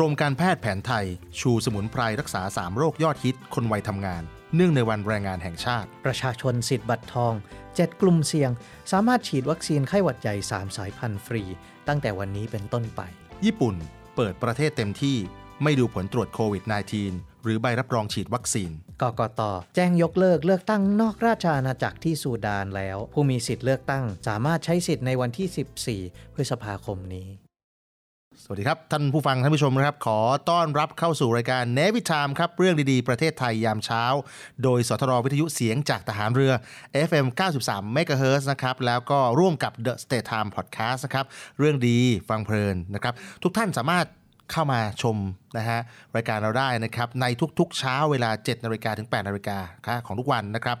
รมการแพทย์แผนไทย ชูสมุนไพรรักษา 3 โรคยอดฮิต คนวัยทำงาน เนื่องในวันแรงงานแห่งชาติ ประชาชนสิทธิ์บัตรทอง 7 กลุ่มเสี่ยง สามารถฉีดวัคซีนไข้หวัดใหญ่ 3 สายพันธุ์ฟรี ตั้งแต่วันนี้เป็นต้นไป ญี่ปุ่น เปิดประเทศเต็มที่ไม่ดูผลตรวจโควิด -19 หรือใบรับรองฉีดวัคซีน กกต แจ้งยกเลิกเลือกตั้งนอกราชอาณาจักรที่ซูดานแล้ว ผู้มีสิทธิ์เลือกตั้ง สามารถใช้สิทธิ์ในวันที่ 14 พฤษภาคมนี้ สวัสดีครับ ท่านผู้ฟังท่านผู้ชมนะครับ ขอต้อนรับเข้าสู่รายการเนวิทามครับ เรื่องดีๆ ประเทศไทยยามเช้า โดยสทรวิทยุเสียงจากทหารเรือ FM 93 MHz นะครับ แล้วก็ร่วมกับ The State Time Podcast นะครับ เรื่องดีฟังเพลินนะครับ ทุกท่านสามารถเข้ามาชมนะฮะรายการเราได้นะครับ ในทุกๆ เช้าเวลา 7นาฬิกาถึง8นาฬิกาของทุกวันนะครับ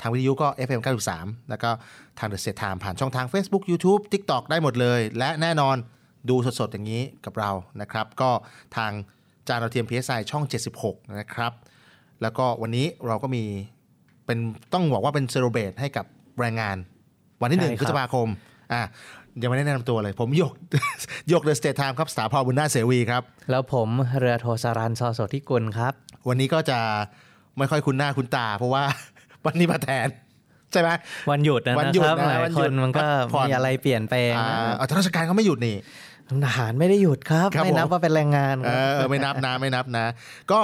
ทางวิทยุก็ FM 93 แล้วก็ทาง The State Time ผ่านช่องทาง Facebook YouTube TikTok ได้หมดเลย และแน่นอน ดูสดๆ อย่างนี้กับเรานะครับ ก็ทางจานเราเทียม PSI ช่อง 76 นะครับ แล้วก็วันนี้เราก็มีเป็นต้องบอกว่าเป็นเซอร์เบตให้กับแรงงาน วันที่หนึ่งใช่พครับฤษภาคมอะยังไม่ได้แนะนำตัวเลย ผมหยกหยก The State Time ครับสถาพรบุญนาถเสวีครับ แล้วผมเรือโทสรันซอโสธิกุลครับ วันนี้ก็จะไม่ค่อยคุ้นหน้าคุ้นตา เพราะว่าวันนี้มาแทนใช่ไหมวันหยุดนะวันนะหยุดครับนะหลายวันหคยุดนมันก็พักผ่อนมีอะไรเปลี่ยนแปลงอ่านะเอาทราชการก็ไม่หยุดนี่ ทหารไม่ได้หยุดครับครับไม่นับผมว่าเป็นแรงงานเอครับอเออไม่นับนะไม่นับนะ ก็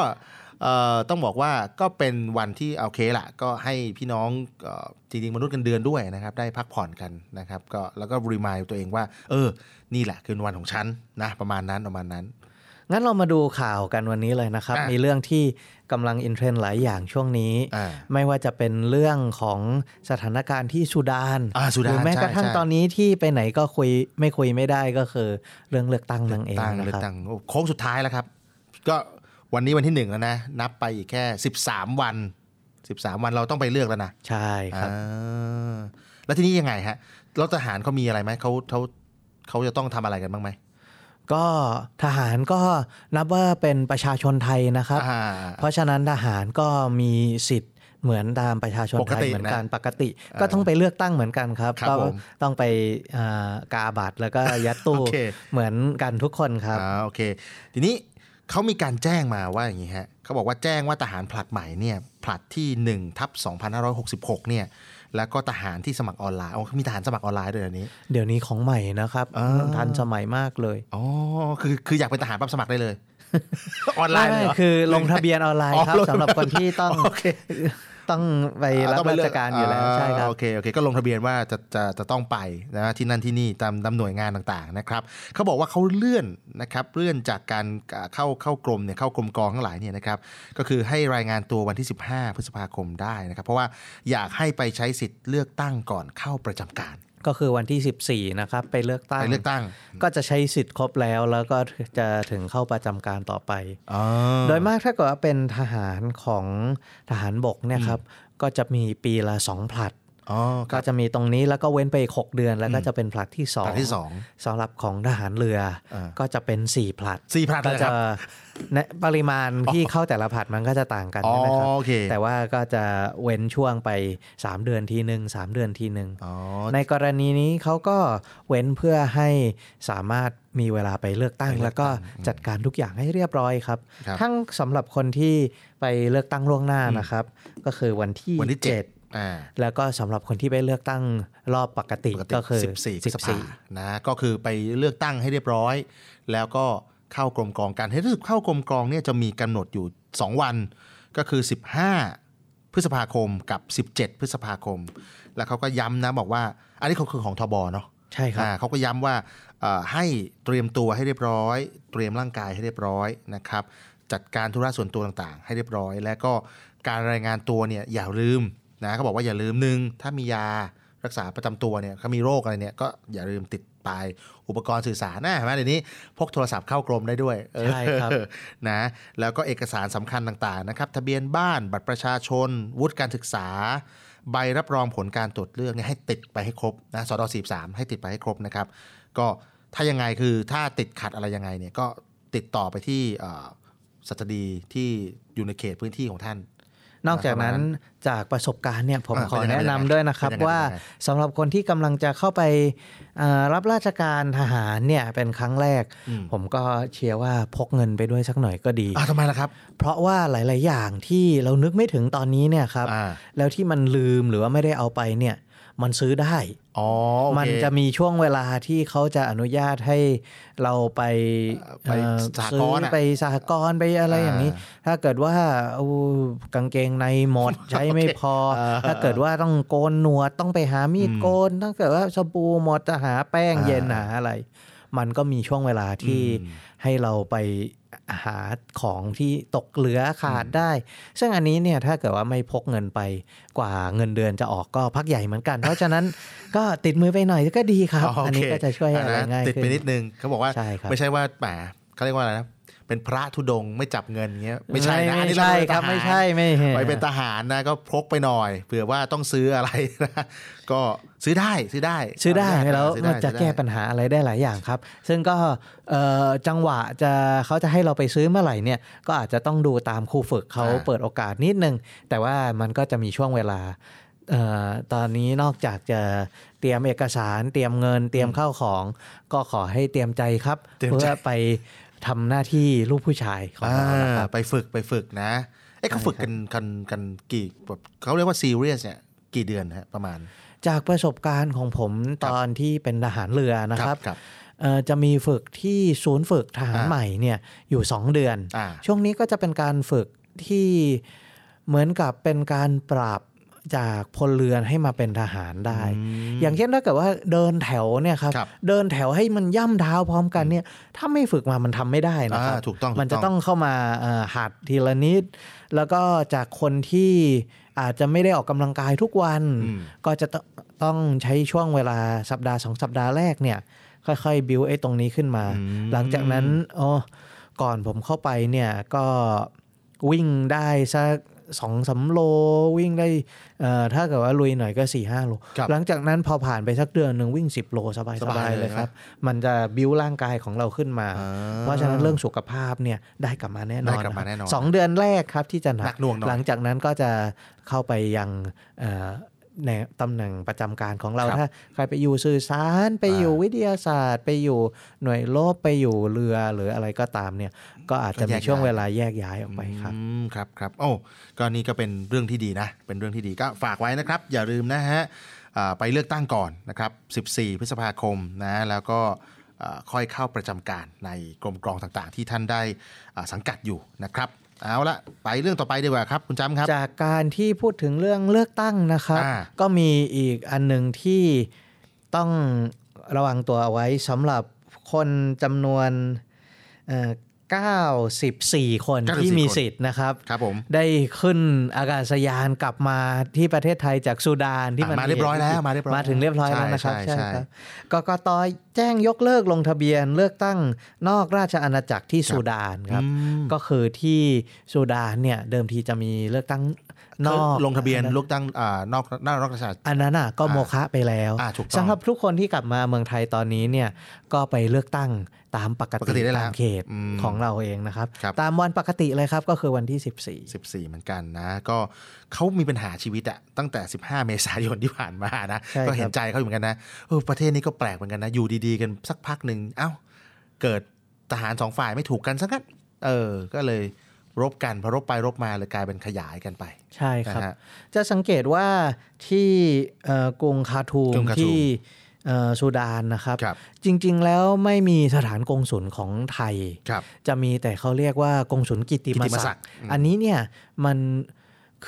เอ่อต้องบอกว่าก็เป็นวันที่โอเคละก็ให้พี่น้องเอ่อจริงๆมนุษย์กันเดือนด้วยนะครับ ได้พักผ่อนกันนะครับ ก็แล้วก็รีมายตัวเองว่า เออ นี่แหละคือวันของฉันนะประมาณนั้นประมาณนั้นงั้นเรามาดูข่าวกันวันนี้เลยนะครับอะมีเรื่องที่ กำลังอินเทรนด์หลายอย่างช่วงนี้อ่าไม่ว่าจะเป็นเรื่องของสถานการณ์ที่สุดานอ่าสุดานหรือแม้กระทั่งใช่ใช่ตอนนี้ที่ไปไหนก็คุยไม่คุยไม่ได้ก็คือ เรื่องเลือกตั้งนั่นเองตั้งนะเลือครักบตั้งโอ้โค้งสุดท้ายแล้วครับ ก็วันนี้วันที่หนึ่งแล้วนะ นับไปอีกแค่ 13 วัน 13 วันเราต้องไปเลือกแล้วนะใช่ครับอ่าแล้วทีนี้ยังไงฮะแล้วทหารเขามีอะไรไหมเขาเขาเขาจะต้องทำอะไรกันบ้างไหม ก็ทหารก็นับว่าเป็นประชาชนไทยนะครับอ่าเพราะฉะนั้นทหารก็มีสิทธิ์เหมือนตามประชาชนปกไทยติเหมือนกันนะปกติ ก็ต้องไปเลือกตั้งเหมือนกันครับครับก็ผมต้องไปอ่ากาบัตรแล้วก็ยัดตู้โอเคเหมือนกันทุกคนครับอ่าโอเค ทีนี้เขามีการแจ้งมาว่าอย่างนี้ฮะเขาบอกว่าแจ้งว่าทหารผลัดใหม่เนี่ยผลัดที่1ทับ2566เนี่ย แล้วก็ทหารที่สมัครออนไลน์อ๋อมีทหารสมัครออนไลน์ด้วยเหรอนี้ เดี๋ยวนี้ของใหม่นะครับอ่าทันสมัยมากเลยอ๋อคือคืออยากเป็นทหารปั๊บสมัครได้เลยออนไลน์เลยเหรอไม่คือลงทะเบียนออนไลน์ครับอ๋อลงสำหรับคนที่ต้องโอเค ต้องไปรับต้องไปราเลืชการอยู่แล้วใช่ครับโอเคโอเคก็ลงทะเบียนว่าจะจะจะต้องไปนะที่นั่นที่นี่ตามตามหน่วยงานต่างๆนะครับเขาบอกว่าเขาเลื่อนนะครับเลื่อนจากการอ่าเข้าเข้ากรมเนี่ยเข้ากรมกองทั้งหลายเนี่ยนะครับก็คือให้รายงานตัววันที่ 15 พฤษภาคมได้นะครับ เพราะว่าอยากให้ไปใช้สิทธิ์เลือกตั้งก่อนเข้าประจำการ ก็คือวันที่ 14 นะครับ ไปเลือกตั้งไปเลือกตั้ง ก็จะใช้สิทธิ์ครบแล้วแล้วก็จะถึงเข้าประจำการต่อไปอ๋อโดยมากถ้าเกิดว่าเป็นทหารของทหารบกเนี่ยครับ ก็จะมีปีละสองผลัดอ๋อค ก็รับจะมีตรงนี้แล้วก็เว้นไปอีกหกเดือนแล้วก็จะเป็นผลัดที่สองผลัดที่สองสำหรับของทหารเรืออ่าก็จะเป็นสี่ผลัดสี่ผลัดก็เลยคจะรับในปริมาณที่เข้าแต่ละผลัดมันก็จะต่างกันอ๋อใช่ไหมครับโอเคแต่ว่าก็จะเว้นช่วงไป 3 เดือนทีหนึ่งสามเดือนทีหนึ่งอ๋อในกรณีนี้เขาก็เว้นเพื่อให้สามารถมีเวลาไปเลือกตั้งไปเลือกตั้งแล้วก็จัดการทุกอย่างให้เรียบร้อยครับครับ ทั้งสำหรับคนที่ไปเลือกตั้งล่วงหน้านะครับ ก็คือวันที่วันที่เจ็ด7อ่า แล้วก็สำหรับคนที่ไปเลือกตั้งรอบปกติปกติก็คือ 14พฤษภานะก็คือไปเลือกตั้งให้เรียบร้อย แล้วก็เข้ากรมกองการให้รู้สึกเข้ากรมกองเนี่ยจะมีกำหนดอยู่ 2 วัน ก็คือ 15พฤฤษภาคมกับ 17 พฤษภาคม แล้วเขาก็ย้ำนะบอกว่า อันนี้เขาคือของทบเนาะใช่ครับอ่าเขาก็ย้ำว่าเอ่อให้เตรียมตัวให้เรียบร้อย เตรียมร่างกายให้เรียบร้อยนะครับจัดการธุระส่วนตัวต่างๆ ให้เรียบร้อย แล้วก็การรายงานตัวเนี่ยอย่าลืม นะเขาบอกว่าอย่าลืมหนึ่งถ้ามียารักษาประจำตัวเนี่ยเขามีโรคอะไรเนี่ยก็อย่าลืมติดไปอุปกรณ์สื่อสารนะเห็นไหมเดี๋ยวนี้พกโทรศัพท์เข้ากรมได้ด้วยเออใช่ครับนะแล้วก็เอกสารสำคัญต่างๆนะครับทะเบียนบ้านบัตรประชาชน วุฒิการศึกษา ใบรับรองผลการตรวจเลือกเนี่ยให้ติดไปให้ครบนะสอดสีสามให้ติดไปให้ครบนะครับ ก็ถ้ายังไงคือถ้าติดขัดอะไรยังไงเนี่ยก็ติดต่อไปที่เอ่อสัตดีที่อยู่ในเขตพื้นที่ของท่าน นอกจากนั้นประมาณนั้นจากประสบการณ์เนี่ยผมอ่าขอเป็นยังไงแนะนำด้วยนะครับเป็นยังไงว่าเป็นยังไงสำหรับคนที่กำลังจะเข้าไปเอ่อรับราชการทหารเนี่ยเป็นครั้งแรกอืมผมก็เชียร์ว่าพกเงินไปด้วยสักหน่อยก็ดีอ่าทำไมล่ะครับ เพราะว่าหลาย ๆ อย่างที่เรานึกไม่ถึงตอนนี้เนี่ยครับอ่าแล้วที่มันลืมหรือว่าไม่ได้เอาไปเนี่ย มันซื้อได้อ๋อโอเคมันจะมีช่วงเวลาที่เขาจะอนุญาตให้เราไปไปเอ่อสหซื้กอรณ์อะไปสหกรณ์ไปอะไรอย่างนี้ ถ้าเกิดว่าเอากางเกงในหมดใช้ไม่พออ่าถ้าเกิดว่าต้องโกนหนวดต้องไปหามีดโกน ถ้าเกิดว่าสบู่หมดจะหาแป้งอ่าเย็นหาอะไร มันก็มีช่วงเวลาที่อืมให้เราไป หาของที่ตกเหลือขาดได้ ซึ่งอันนี้เนี่ยถ้าเกิดว่าไม่พกเงินไปกว่าเงินเดือนจะออกก็พักใหญ่เหมือนกัน เพราะฉะนั้นก็ติดมือไปหน่อยก็ดีครับโเคอันนี้ก็จะช่วยให้อะไรนะง่ายติดขึ้ไปนนิดนึงเขาบอกว่าใช่ครับไม่ใช่ว่าแหมเขาเรียกว่าอะไรนะเป็นพระธุดงค์ไม่จับเงินเงี้ยไม่ใช่นะอันไม่นี้ใช่เาเป็นครับทหาไม่ใช่ไม่ไปเป็นทหารนะก็พกไปหน่อยเผื่อว่าต้องซื้ออะไรนะ ก็ซื้อได้ซื้อได้ ซื้อได้แล้วซื้อมันได้จะซื้อได้แก้ปัญหาอะไรได้หลายอย่างครับ ซึ่งก็เอ่อจังหวะจะเขาจะให้เราไปซื้อเมื่อไหร่เนี่ยก็อาจจะต้องดูตามครูฝึกเขาเปิดโอกาสนิดนึง แต่ว่ามันก็จะมีช่วงเวลาเอ่อตอนนี้นอกจากจะเตรียมเอกสารเตรียมเงิน เตรียมข้าวของ ก็ขอให้เตรียมใจครับเตรียมเพื่ใจอไปทำหน้าที่ลูกผู้ชายของอ่าเรานะครับไปฝึกไปฝึกนะเอ๊ะเขาฝึกกันกันกันกี่แบบเขาเรียกว่าซีเรียสเนี่ยกี่เดือนฮะประมาณ จากประสบการณ์ของผมตอนที่เป็นทหารเรือนะครับครับเอ่อจะมีฝึกที่ศูนย์ฝึกทหารอ่าใหม่เนี่ยอยู่ 2 เดือนอ่าช่วงนี้ก็จะเป็นการฝึกที่เหมือนกับเป็นการปรับจากพลเรือนให้มาเป็นทหารได้ อย่างเช่นถ้าเกิดว่าเดินแถวเนี่ยครับครับเดินแถวให้มันย่ำเท้าพร้อมกันเนี่ย ถ้าไม่ฝึกมามันทำไม่ได้นะครับอ่าถูกต้องมันจะถูกต้ต้อองงเข้ามาเอ่อหัดทีละนิด แล้วก็จากคนที่ อาจจะไม่ได้ออกกำลังกายทุกวันอืมก็จะต้องต้องใช้ช่วงเวลาสัปดาห์สองสัปดาห์แรกเนี่ยค่อยๆ บิวไอ้ตรงนี้ขึ้นมาอืมหลังจากนั้นอ๋อก่อนผมเข้าไปเนี่ยก็วิ่งได้สัก สองสามโลวิ่งได้เอ่อถ้าเกิดว่าลุยหน่อยก็4ี่ห้าโลครับหลังจากนั้นพอผ่านไปสักเดือนหนึ่งวิ่ง 10 โลสบายสๆบายเลยเลยครับ มันจะบิวร่างกายของเราขึ้นมาอ่าเพราะฉะนั้นเรื่องสุขภาพเนี่ยได้กลับมาแน่นอนได้กลับมาแน่นอนสองเดือนแรกครับที่จะหนัหนักหน่วงหน่อยหลังจากนั้นก็จะเข้าไปยังเอ่อในตำแหน่งประจำการของเราครับถ้าใครไปอยู่สื่อสาร ไปอยู่วิทยาศาสตร์ ไปอยู่หน่วยรบไปอยู่เรือหรืออะไรก็ตามเนี่ย ก็อาจจะก็แยมีกช่วงย้ายเวลาแยกย้ายออกไปครับอืมครับครับโอ้ก็นี่ก็เป็นเรื่องที่ดีนะ เป็นเรื่องที่ดีก็ฝากไว้นะครับ อย่าลืมนะฮะอ่าไปเลือกตั้งก่อนนะครับ 14 พฤษภาคมนะแล้วก็อ่าค่อยเข้าประจำการในกรมกรองต่างๆ ที่ท่านได้อ่าสังกัดอยู่นะครับเอาละไปเรื่องต่อไปดีกว่าครับ คุณจำครับ จากการที่พูดถึงเรื่องเลือกตั้งนะครับอ่าก็มีอีกอันหนึ่งที่ต้องระวังตัวเอาไว้สำหรับคนจำนวนเอ่อ 94 คน94ที่มีคนสิทธิ์นะครับครับผมได้ขึ้นอากาศยานกลับมาที่ประเทศไทยจากซูดานที่อะมันมาเรียบร้อยแล้วมาเรียบร้อยมาถึงเรียบร้อยแล้วนะครับใช่ใช่ครับกกตแจ้งยกเลิกลงทะเบียนเลือกตั้งนอกราชอาณาจักรที่ซูดานครับอืมก็คือที่ซูดานเนี่ยเดิมทีจะมีเลือกตั้งนอกลงทะเบียนเลือกตั้งอ่านอกนอกนอกราชอาณาจักรอันนั้นอะก็อ่าโมฆะไปแล้วอ่าถูกต้องสำหรับทุกคนที่กลับมาเมืองไทยตอนนี้เนี่ยก็ไปเลือกตั้ง ตามปกปกติติได้แล้วตามเขตอืมของเราเองนะครับครับตามวันปกติเลยครับก็คือวันที่ 14 14 เหมือนกันนะก็เขามีปัญหาชีวิตอะตั้งแต่ 15 เมษายนที่ผ่านมานะใช่ครับก็เห็นใจเขาอยู่เหมือนกันนะเออประเทศนี้ก็แปลกเหมือนกันนะอยู่ดีๆ กันสักพักหนึ่งเอ้าเกิดทหารสองฝ่ายไม่ถูกกันซะงั้นเออก็เลยรบกันพอรบไปรบมาเลยกลายเป็นขยายกันไป ใช่ครับนะฮะจะสังเกตว่าที่เอ่อกรุงคาร์ทูกรุงคาร์ทูมที่เอ่อ ซูดานนะครับครับจริง ๆ แล้วไม่มีสถานกงสุลของไทยครับจะมีแต่เขาเรียกว่ากงสุลกิตติมกิตติมศัศักกดิ์ดิ์อืมอันนี้เนี่ยมัน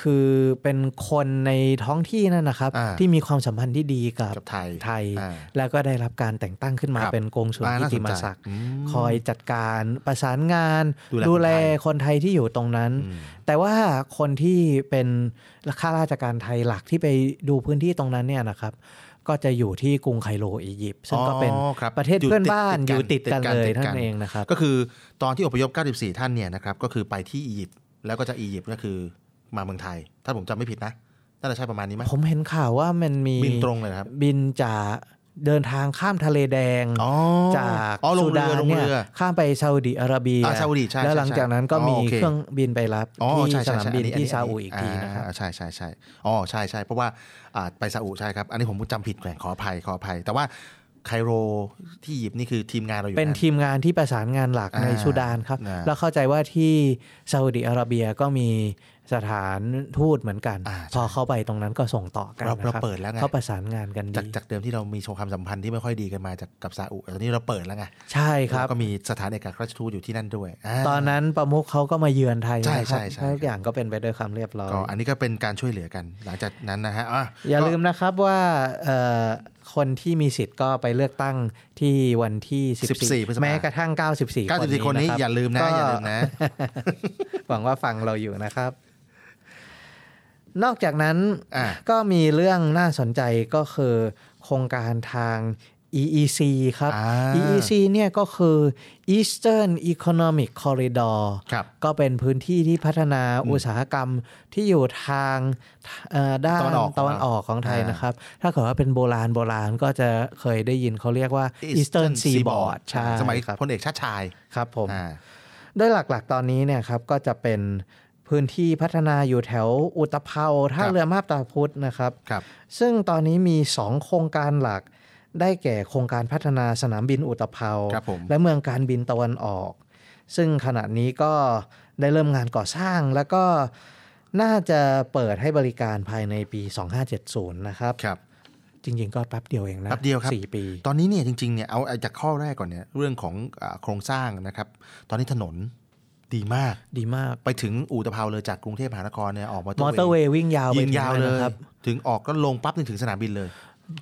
คือเป็นคนในท้องที่นั่นนะครับอ่าที่มีความสัมพันธ์ที่ดีกับกับไทยไทยอ่าแล้วก็ได้รับการแต่งตั้งขึ้นมาครับเป็นกงสุลอ่ากิน่าสตินมใจศักดิ์อืมคอยจัดการประสานงาน ดูแลแลคนไทยคนไทยที่อยู่ตรงนั้นอืมแต่ว่าคนที่เป็นข้าราชการไทยหลักที่ไปดูพื้นที่ตรงนั้นเนี่ยนะครับ ก็จะอยู่ที่กรุงไคโรอียิปต์ซึ่งก็เป็นอ๋อคบประเทศเพื่อนบ้านอยู่ติดกันเลยติดท่านเองนะครับก็คือตอนที่อพยพ 94 ท่านเนี่ยนะครับก็คือไปที่อียิปต์แล้วก็จากอียิปต์ก็คือมาเมืองไทย ถ้าผมจำไม่ผิดนะน่าจะใช่ประมาณนี้ไหมผมเห็นข่าวว่ามันมีบินตรงเลยนะครับ บินจาก เดินทางข้ามทะเลแดงอ๋อจากอ๋อลงสุเรืดาอนลงเนี่ยเรือข้ามไปซาอุดิอาระเบียอ่าซาอุดิใช่แล้วใช่หลังจากนั้นก็อ๋อมีโอเคเครื่องบินไปรับอ๋อที่ใช่สใช่นามใช่บินอัที่ซาอุอีกทีนะครับาใช่ใช่ใช่อ๋อใช่ใช่เพราะว่าอ่าไปซาอุใช่ครับ อันนี้ผมจำผิดแหมขออภัยขออภัย แต่ว่าไคโรที่อียิปต์นี่คือทีมงานเราอยู่เป็นนั่นทีมงานที่ประสานงานหลักอ่าในสุดานครับอ่าแล้วเข้าใจว่าที่ซาอุดิอาระเบียก็มี สถานทูตเหมือนกันอ่าพอเข้าไปตรงนั้นก็ส่งต่อกันเรานะเราครับเปิดแล้วไงเขาประสานงานกันจากดีจากเดิมที่เรามีโชว์ความสัมพันธ์ที่ไม่ค่อยดีกันมาจากกับซาอุแต่ตอนนี้เราเปิดแล้วไงใช่ครับแล้วก็มีสถานเอกอัครราชทูตอยู่ที่นั่นด้วยาตอนนั้นประมุขเขาก็มาเยือนไทยใช่นะครับใช่ใช่ทุกอย่างก็เป็นไปด้วยความเรียบร้อยก็อันนี้ก็เป็นการช่วยเหลือกัน หลังจากนั้นนะฮะะอย่าก็ลืมนะครับว่าเอ่อคนที่มีสิทธิ์ก็ไปเลือกตั้งที่วันที่ 14พฤษภา14แม้กระทั่ง 94 94 คนนี้ะรับอย่าลืมนะก็อย่าลืมนะ หวังว่าฟังเราอยู่นะครับ นอกจากนั้นอะก็มีเรื่องน่าสนใจก็คือโครงการทาง EEC ครับอ่า EEC เนี่ยก็คือ Eastern Economic Corridor ครับก็เป็นพื้นที่ที่พัฒนาอุตสาหกรรมที่อยู่ทางเอ่อด้านตะวันออกตะวันออกของไทยอ่านนะครับ ถ้าเกิดว่าเป็นโบราณโบราณก็จะเคยได้ยินเขาเรียกว่า Eastern Seaboard ใช่สมัยครับพลเอกชาติชายครับผมอ่าโดยหลักๆตอนนี้เนี่ยครับก็จะเป็น พื้นที่พัฒนาอยู่แถวอุตภเปาท่าครับเรือมาบตาพุธนะครับครับซึ่งตอนนี้มี 2 โครงการหลัก ได้แก่โครงการพัฒนาสนามบินอุตภเปาครับผมและเมืองการบินตะวันออก ซึ่งขณะนี้ก็ได้เริ่มงานก่อสร้างแล้วก็น่าจะเปิดให้บริการภายในปี 2570 นะครับครับจริงๆ ก็แป๊บเดียวเองนะแป๊บเดียวครับสี่ปี ตอนนี้เนี่ยจริงๆเนี่ยเอาเอาจากข้อแรกก่อนเนี่ยเรื่องของอาโครงสร้างนะครับ ตอนนี้ถนน ดีมากดีมาก ไปถึงอู่ตะเภาเลยจากกรุงเทพมหานครเนี่ยออกมามอเตอร์เวย์วิ่งยาวไปยิงถึยาวนั้นเลยนะครับถึงออกก็ลงปั๊บนึงถึงสนามบินเลย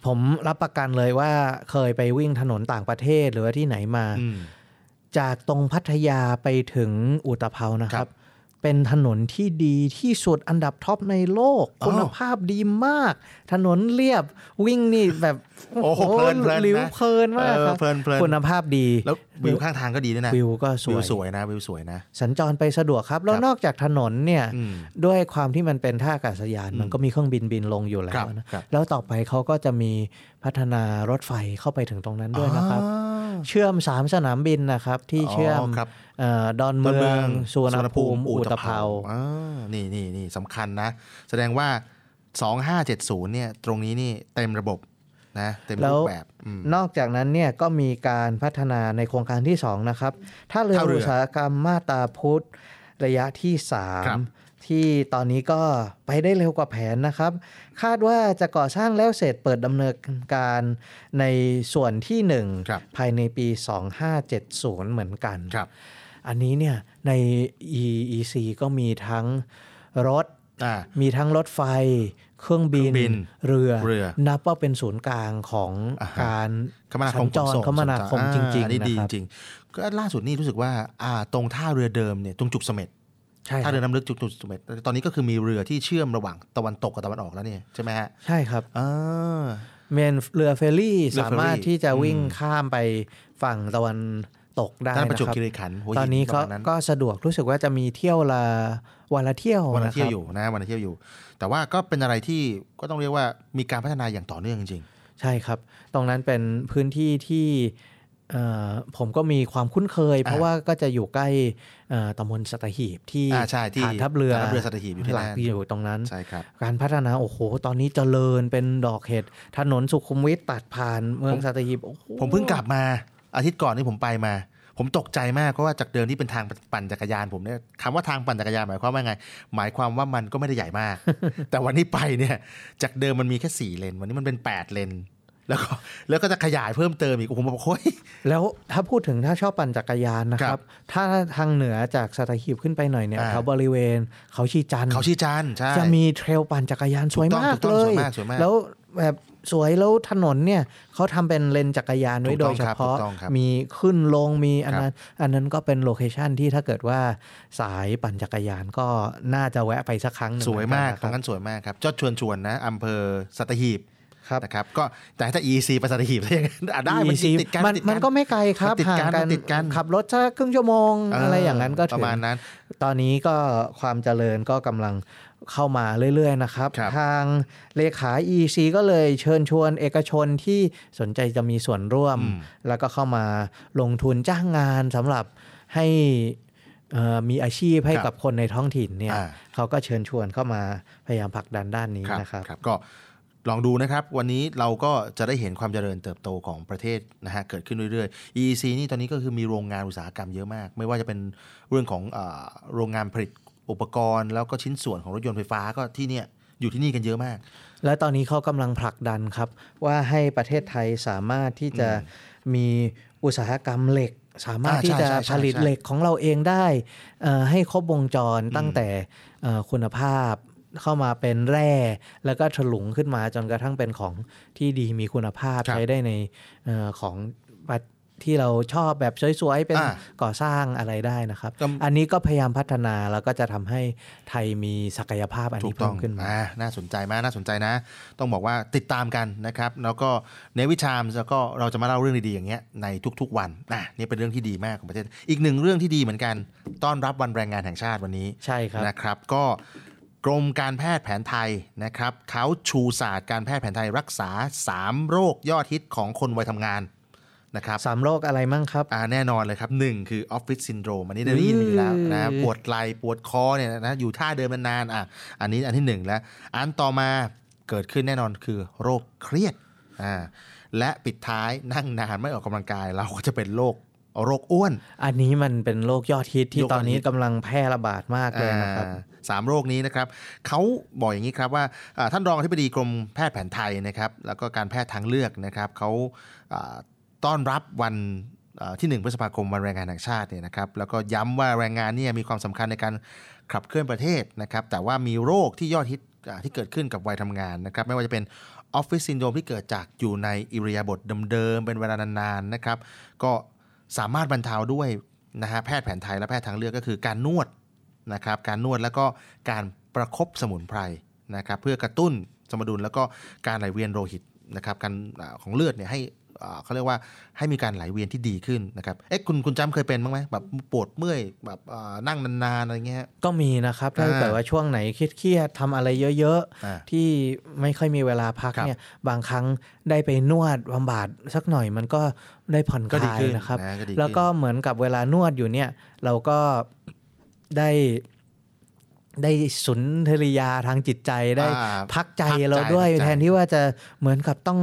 ผมรับประกันเลยว่าเคยไปวิ่งถนนต่างประเทศหรือว่าที่ไหนมาอืมจากตรงพัทยาไปถึงอุตภเปานะคครัรับบเป็นถนนที่ดีที่สุดอันดับท็อปในโลกอ๋อคุณภาพดีมาก ถนนเรียบวิ่งนี่แบบ โอ้โหเพลินเพลินนะลิ้วเพลินมากครับเออเพลินเพลินคุณภาพดี แล้ววิวข้างทางก็ดีด้วยนะ วิวก็สวิววยสวยนะวิวสวยนะ สัญจรไปสะดวกครับ แล้วครับนอกจากถนนเนี่ยอืมด้วยความที่มันเป็นท่าอากาศยานอืมมันก็มีเครื่องบินบินลงอยู่แล้ครัวบนะครับแล้วต่อไปเขาก็จะมีพัฒนารถไฟเข้าไปถึงตรงนั้นด้วยนะครับอ๋อเชื่อมสามสนามบินนะครับ ที่เชื่อมครับเอ่อดอนเมืองสุวรรณภูมิอุตภเปาอ่านี่นี่นี่สำคัญนะ แสดงว่า 2570เนี่ยตรงนี้นี่เต็มระบบ นะเต็มรูปแบบอืมนอกจากนั้นเนี่ยก็มีการพัฒนาในโครงการที่ 2 นะครับท่าเรือท่าเรืออุตสาหกรรมมาตาพุธระยะที่ครับ3ที่ตอนนี้ก็ไปได้เร็วกว่าแผนนะครับ คาดว่าจะก่อสร้างแล้วเสร็จเปิดดำเนินการในส่วนที่ครับ1ภายในปี 2570 เหมือนกันครับอันนี้เนี่ยใน EEC ก็มีทั้งรถอ่ามีทั้งรถไฟ เครื่องบินเครื่องบินเรือเรือ นับว่าเป็นศูนย์กลางของอ่าฮะการคมนาคสัมญจรขนส่งคมนาคมอ่าจริงอันนี้ๆดีนะครับจริงๆก็ล่าสุดนี่รู้สึกว่าอ่าตรงท่าเรือเดิมเนี่ยตรงจุกเสม็ดใช่คท่ารับเรือน้ำลึกจุกจุกเสม็ดตอนนี้ก็คือมีเรือที่เชื่อมระหว่างตะวันตกกับตะวันออกแล้วเนี่ยใช่ไหมฮะใช่ครับอ่าเมนเรือเฟอร์รี่เรือสาเฟอร์รี่มารถที่จะวิ่งอืมข้ามไปฝั่งตะวัน ตกได้ด้านนะประจวบครับคีรีขันธ์หัวหิตอนนี้ปก็ระมาณนั้นก็สะดวกรู้สึกว่าจะมีเที่ยวละวันละเที่ยววันละนะคเที่ยรัวบอยู่นะวันละเที่ยวอยู่ แต่ว่าก็เป็นอะไรที่ก็ต้องเรียกว่ามีการพัฒนาอย่างต่อเนื่องจริงใช่ครับ ตรงนั้นเป็นพื้นที่ที่เอ่อผมก็มีความคุ้นเคย เพราะว่าก็จะอยู่ใกล้เอ่อตำบลสัตหีบที่อ่าใช่ที่ฐานทัพเรือฐานทัพเรือสัตหีบอยู่ที่หลักนั่นที่อยู่ตรงนั้นๆใช่ครับการพัฒนาโอ้โห ตอนนี้เจริญเป็นดอกเห็ดถนนสุขุมวิทตัดผ่านเมืองผมสัตหีบโอ้โหผมเพิ่งกลับมา อาทิตย์ก่อนที่ผมไปมา ผมตกใจมากเพราะว่าจากเดิมที่เป็นทางปั่นจักรยานผมเนี่ยคำว่าทางปั่นจักรยานหมายความว่าไง หมายความว่ามันก็ไม่ได้ใหญ่มาก แต่วันนี้ไปเนี่ย จากเดิมมันมีแค่สี่เลน วันนี้มันเป็นแปดเลนแล้วก็แล้วก็จะขยายเพิ่มเติมอีกผมบอกโอ้ยแล้วถ้าพูดถึงถ้าชอบปั่นจักรยานนะคครัรับบถ้าทางเหนือจากสัตหีบขึ้นไปหน่อยเนี่ยอ่าแถวบริเวณเขาชีจันทร์เขาชี้จันทร์ใช่จะมีเทรลปั่นจักรยานสวยถูกต้องมากถูกต้องเลสวยยมากสวยมากแล้วแบบ สวยแล้วถนนเนี่ยเขาทำเป็นเลนจักรยานไว้ถูกโดต้อยงเฉครับพาะถูกต้องครับมีขึ้นลงมีอันครับนั้นอันนั้นก็เป็นโลเคชันที่ถ้าเกิดว่าสายปั่นจักรยานก็น่าจะแวะไปสักครั้งหนึ่งสวยมากเหตรอนงกันนะคนั้นสวยมากครับจอดชวนชวนนะอำเภอสัตหีบครับนะครับก็แต่ถ้า EC ไปสัตหีบได้อะได้มัน EC ติดกันมันติดมันก็ไม่ไกลครับมันติดห่างกันกันมันติดกันขับรถสักครึ่งชั่วโมง อะไรอย่างนั้นก็ปถึระงมาณนั้น ตอนนี้ก็ความเจริญก็กำลัง เข้ามาเรื่อยๆนะครับครับทางเลขา EC ก็เลยเชิญชวนเอกชนที่สนใจจะมีส่วนร่วมอืมแล้วก็เข้ามาลงทุนจ้างงานสำหรับให้เอ่อมีอาชีพให้ครับกับคนในท้องถิ่นเนี่ยอ่าเขาก็เชิญชวนเข้ามาพยายามผลักดันด้านนี้ครับนะครับครับก็ลองดูนะครับ วันนี้เราก็จะได้เห็นความเจริญเติบโตของประเทศนะฮะเกิดขึ้นเรื่อยๆ EEC นี่ตอนนี้ก็คือมีโรงงานอุตสาหกรรมเยอะมาก ไม่ว่าจะเป็นเรื่องของอาโรงงานผลิต อุปกรณ์แล้วก็ชิ้นส่วนของรถยนต์ไฟฟ้าก็ที่เนี่ยอยู่ที่นี่กันเยอะมาก และตอนนี้เขากำลังผลักดันครับ ว่าให้ประเทศไทยสามารถที่จะมีอุตสาหกรรมเหล็ก สามารถอ่าที่จะใช่ใช่ผลิตใช่เหล็กของเราเองได้เอ่อให้ครบวงจรตั้งแต่เอ่อคุณภาพเข้ามาเป็นแร่ แล้วก็ถลุงขึ้นมาจนกระทั่งเป็นของที่ดีมีคุณภาพครับใช้ได้ในเออของประ ที่เราชอบแบบสวยๆเป็นอ่าก่อสร้างอะไรได้นะครับก็อันนี้ก็พยายามพัฒนาแล้วก็จะทำให้ไทยมีศักยภาพอันถูนี้กต้เพิ่องมขึ้นมาอ่าน่าสนใจมากน่าสนใจนะ ต้องบอกว่าติดตามกันนะครับ แล้วก็ในวิชามแล้วก็เราจะมาเล่าเรื่องดีๆอย่างเงี้ยในทุกๆวันนะนี่เป็นเรื่องที่ดีมากของประเทศ อีกหนึ่งเรื่องที่ดีเหมือนกัน ต้อนรับวันแรงงานแห่งชาติวันนี้ใช่ครับนะครับ ก็กรมการแพทย์แผนไทยนะครับเขาชูศาสตร์การแพทย์แผนไทยรักษา 3 โรคยอดฮิตของคนวัยทำงาน นะครับสามโรคอะไรมั่งครับอ่าแน่นอนเลยครับหนึ่งคือออฟฟิศซินโดรมอันนี้ได้ยินมาอยู่แล้วนะอืมปวดไหล่ปวดคอเนี่ยนะอยู่ท่าเดิมนานๆอะอันนี้อันที่หนึ่งแล้ว อันต่อมาเกิดขึ้นแน่นอนคือโรคเครียดอ่าและปิดท้ายนั่งนานไม่ออกกำลังกาย เราก็จะเป็นโรคโรคอ้วน อันนี้มันเป็นโรคยอดฮิตที่โรคยอดฮิตตอนนี้กำลังแพร่ระบาดมากเลยนะครับอ่าสามโรคนี้นะครับเขาบอกอย่างนี้ครับว่าอ่าท่านรองอธิบดีกรมแพทย์แผนไทยนะครับ แล้วก็การแพทย์ทางเลือกนะครับเขาอ่า ต้อนรับวันอ่าที่1พฤษภาคมวันแรงงานแห่งชาติเนี่ยนะครับแล้วก็ย้ำว่าแรงงานเนี่ยมีความสำคัญในการขับเคลื่อนประเทศนะครับแต่ว่ามีโรคที่ยอดฮิตที่เกิดขึ้นกับวัยทำงานนะครับไม่ว่าจะเป็นออฟฟิศซินโดรมที่เกิดจากอยู่ในอิริยาบถเดิมๆเป็นเวลานานๆนะครับก็สามารถบรรเทาด้วยนะฮะแพทย์แผนไทยและแพทย์ทางเลือกก็คือการนวดนะครับการนวดแล้วก็การประคบสมุนไพรนะครับเพื่อกระตุ้นสมดุลแล้วก็การไหลเวียนโลหิตนะครับการของเลือดเนี่ยให้ เขาเรียกว่าให้มีการไหลเวียนที่ดีขึ้นนะครับเอ๊ะคุณคุณจำเคยเป็นบ้างไหมแบบปวดเมื่อยแบบอ่านั่งนานๆอะไรเงี้ยก็มีนะครับถ้าอ่าเกิดว่าช่วงไหนเครียดๆทำอะไรเยอะอ่าๆที่ไม่ค่อยมีเวลาพักครับเนี่ยบางครั้งได้ไปนวดบำบัดสักหน่อยมันก็ได้ผ่อนคก็ดีลายขึ้นนะครับนะก็ดีขึ้นแล้วก็เหมือนกับเวลานวดอยู่เนี่ย เราก็ได้ได้สุนทรียาทางจิตใจได้อ่าพักใจพักใจเราด้วยพักใจแทนที่ว่าจะเหมือนกับต้อง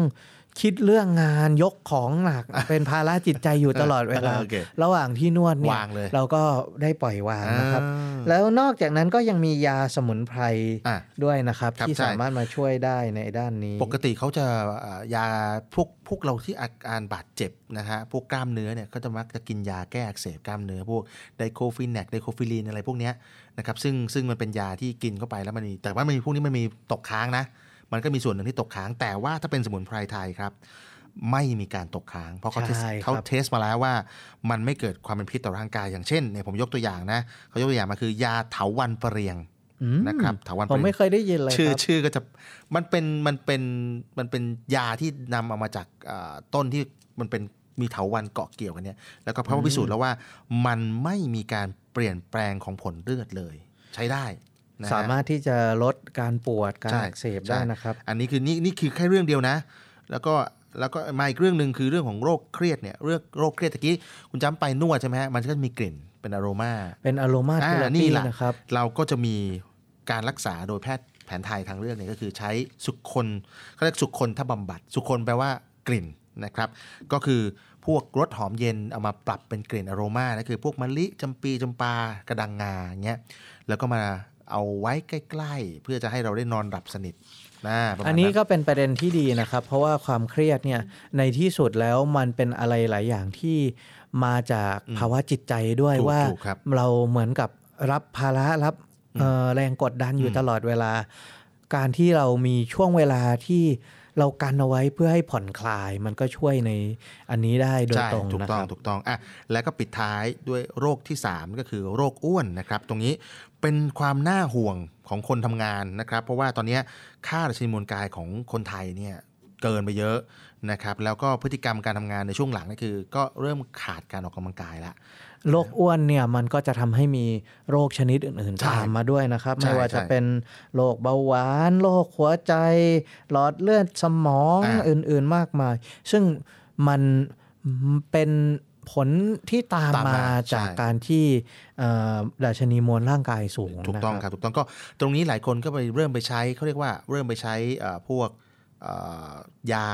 คิดเรื่องงานยกของหนักเป็นภาระจิตใจอยู่ตลอดเวลาโอเคระหว่างที่นวดเนี่ยวางเลยเราก็ได้ปล่อยวางนะครับอ่าแล้วนอกจากนั้นก็ยังมียาสมุนไพรอะด้วยนะครับครับที่ใช่สามารถมาช่วยได้ในด้านนี้ ปกติเขาจะอ่ายาพวกพวกเราที่อาการบาดเจ็บนะฮะพวกกล้ามเนื้อเนี่ยก็จะมักจะกินยาแก้อักเสบกล้ามเนื้อพวก diclofenac ไดโคฟิลีนอะไรพวกเนี้ยนะครับซึ่งซึ่งมันเป็นยาที่กินเข้าไปแล้วมันมีแต่ว่ามันมีพวกนี้มันมีตกค้างนะ มันก็มีส่วนหนึ่งที่ตกค้าง แต่ว่าถ้าเป็นสมุนไพรไทยครับ ไม่มีการตกค้าง เพราะเขาเทสใช่ครับเขาเทสมาแล้วว่า มันไม่เกิดความเป็นพิษต่อร่างกายอย่างเช่นเนี่ยผมยกตัวอย่างนะเขายกตัวอย่างมาคือยาเถาวันเปรียงอืมนะครับเถาวันเปผมรียงไม่เคยได้ยินเลยชื่อครับชื่อก็จะมันเป็นมันเป็นมันเป็นยาที่นำเอามาจากอ่าต้นที่มันเป็นมีเถาวันเกาะเกี่ยวกันเนี่ยแล้วก็เขาพิสูจน์แล้วว่ามันไม่มีการเปลี่ยนแปลงของผลเลือดเลย ใช้ได้นะฮะ สามารถที่จะลดการปวดการใช่อักเสบใช่ได้นะครับ อันนี้คือนี่นี่คือแค่เรื่องเดียวนะ แล้วก็แล้วก็มาอีกเรื่องหนึ่งคือเรื่องของโรคเครียดเนี่ยเรื่องโรคเครียดตะกี้คุณจำไปนวดใช่ไหมฮะมันก็จะมีกลิ่นเป็นอโรมาเป็นอโรมาอ่าเทอรานี่ปีแหละนะครับ เราก็จะมีการรักษาโดยแพทย์แผนไทยทางเลือกเนี่ยก็คือใช้สุขคนเขาเรียกสุขคนทบำบัด สุขคนแปลว่ากลิ่นนะครับ ก็คือพวกรสหอมเย็นเอามาปรับเป็นกลิ่นอโรมานะคือพวกมะลิจำปีจำปากระดังงาอย่างเงี้ยแล้วก็มา เอาไว้ใกล้ๆ เพื่อจะให้เราได้นอนหลับสนิทนะประมาณอันนี้ก็เป็นประเด็นที่ดีนะครับ เพราะว่าความเครียดเนี่ยในที่สุดแล้วมันเป็นอะไรหลายอย่างที่มาจากภาวะจิตใจด้วยถูกว่าถูกครับเราเหมือนกับรับภาระรับเอ่อแรงกดดันอยู่อืมตลอดเวลา การที่เรามีช่วงเวลาที่เรากันเอาไว้เพื่อให้ผ่อนคลายมันก็ช่วยในอันนี้ได้โดยใช่ตรงถูกนะต้คองรับถูกต้องอะแล้วก็ปิดท้ายด้วยโรคที่ 3 ก็คือโรคอ้วนนะครับ ตรงนี้ เป็นความน่าห่วงของคนทำงานนะครับ เพราะว่าตอนนี้ค่าดัชนีมวลกายของคนไทยเนี่ยเกินไปเยอะนะครับแล้วก็พฤติกรรมการทำงานในช่วงหลังนี่คือ ก็เริ่มขาดการออกกำลังกายแล้วโรคอ้วนเนี่ยมันก็จะทำให้มีโรคชนิดอื่นใช่ๆตามมาด้วยนะครับใช่ไม่ว่าจะใช่เป็นโรคเบาหวานโรคหัวใจ หลอดเลือดสมองอ่าอื่นๆมากมาย ซึ่งมันเป็น ผลที่ตามตามมามาจากใช่ การที่เอ่อดัชนีมวลร่างกายสูงถูกต้องนะครับถูกต้องก็ตรงนี้หลายคนก็ไปเริ่มไปใช้เขาเรียกว่าเริ่มไปใช้เอ่อพวกเอ่อยา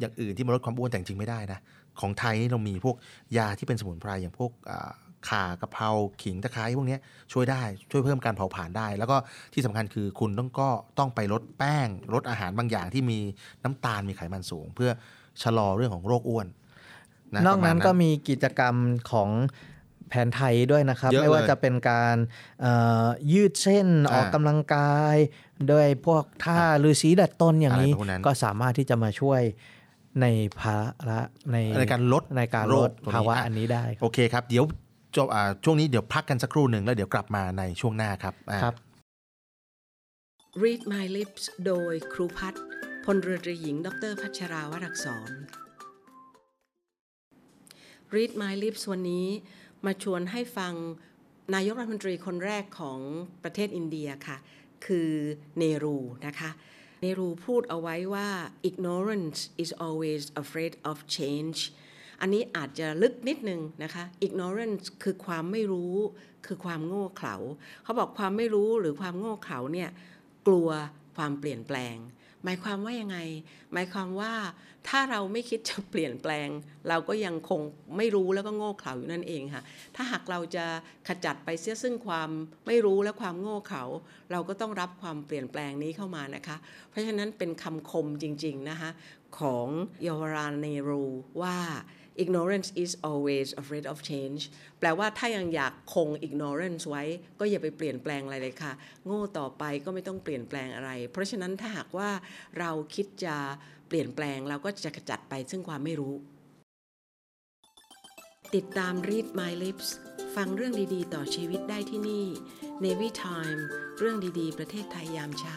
อย่างอื่นที่มาลดความอ้วนแต่จริงๆไม่ได้นะของไทยนี่เรามีพวกยาที่เป็นสมุนไพรอย่างพวกอ่าข่ากะเพราขิงตะไคร้พวกเนี้ยช่วยได้ช่วยเพิ่มการเผาผลาญได้ แล้วก็ที่สำคัญคือคุณต้องก็ต้องไปลดแป้งลดอาหารบางอย่างที่มีน้ำตาลมีไขมันสูง เพื่อชะลอเรื่องของโรคอ้วนะนอกนั้นประมาณก็มีกิจกรรมของแผนไทยด้วยนะครับเยอะไม่ว่าเลยจะเป็นการเอ่อยืดเส้นอ่าออกกำลังกาย ด้วยพวกท่าฤาษีดัดต้นอย่างนี้อะไรพวกนั้นก็สามารถที่จะมาช่วยในภาระในในการลดในการโรลคดตรงนี้ภาวะอะอันนี้ได้ครับโอเคครับ เดี๋ยวจบอ่าช่วงนี้เดี๋ยวพักกันสักครู่หนึ่งแล้วเดี๋ยวกลับมาในช่วงหน้าครับอ่าครับ Read My Lips โดยครูพัฒน์พลเรือตรีหญิง ดรพัชราวรักษร Read My Lips วันนี้มาชวนให้ฟังนายกรัฐมนตรีคนแรกของประเทศอินเดียค่ะ คือเนรูนะคะเนรูพูดเอาไว้ว่า ignorance is always afraid of change อันนี้อาจจะลึกนิดนึงนะคะ ignorance คือความไม่รู้ คือความโง่เขลาเขาบอกความไม่รู้หรือความโง่เขลาเนี่ยกลัวความเปลี่ยนแปลง หมายความว่ายังไง หมายความว่าถ้าเราไม่คิดจะเปลี่ยนแปลง เราก็ยังคงไม่รู้แล้วก็โง่เขลาอยู่นั่นเองค่ะ ถ้าหากเราจะขจัดไปเสียซึ่งความไม่รู้และความโง่เขลาเราก็ต้องรับความเปลี่ยนแปลงนี้เข้ามานะคะ เพราะฉะนั้นเป็นคำคมจริง ๆนะคะของเยาวราเนรูว่า ignorance is always afraid of change แปลว่าถ้ายังอยากคง ignorance ไว้ ก็อย่าไปเปลี่ยนแปลงอะไรเลยค่ะ โง่ต่อไปก็ไม่ต้องเปลี่ยนแปลงอะไร เพราะฉะนั้นถ้าหากว่าเราคิดจะเปลี่ยนแปลงเราก็จะขจัดไปซึ่งความไม่รู้ ติดตาม Read My Lips ฟังเรื่องดีๆ ต่อชีวิตได้ที่นี่ Navy Time เรื่องดีๆ ประเทศไทยยามเช้า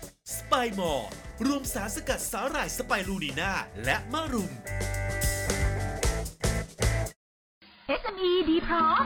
สไปมอร์รวมสารสกัดสาหร่ายสไปรูนีนาและมะรุม SME ดีพร้อม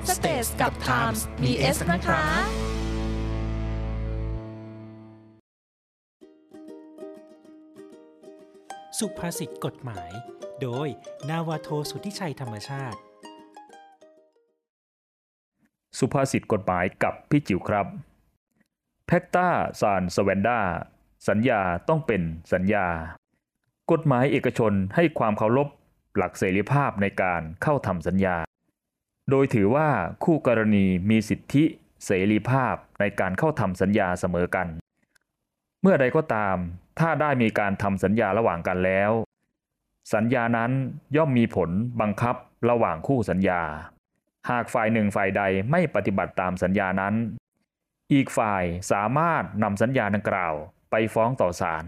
www.thestagetimes.com Stage กับ Times มี S นะคะ สุภาษิตกฎหมาย โดย นาวาโทสุทธิชัยธรรมชาติ สุภาษิตกฎหมายกับพี่จิ๋วครับ แพคตาซานสเวนดาสัญญาต้องเป็นสัญญา กฎหมายเอกชนให้ความเคารพหลักเสรีภาพในการเข้าทำสัญญา โดยถือว่าคู่กรณีมีสิทธิเสรีภาพในการเข้าทำสัญญาเสมอกัน เมื่อใดก็ตาม ถ้าได้มีการทำสัญญาระหว่างกันแล้ว สัญญานั้นย่อมมีผลบังคับระหว่างคู่สัญญา หากฝ่ายหนึ่งฝ่ายใดไม่ปฏิบัติตามสัญญานั้น อีกฝ่ายสามารถนำสัญญาดังกล่าวไปฟ้องต่อศาล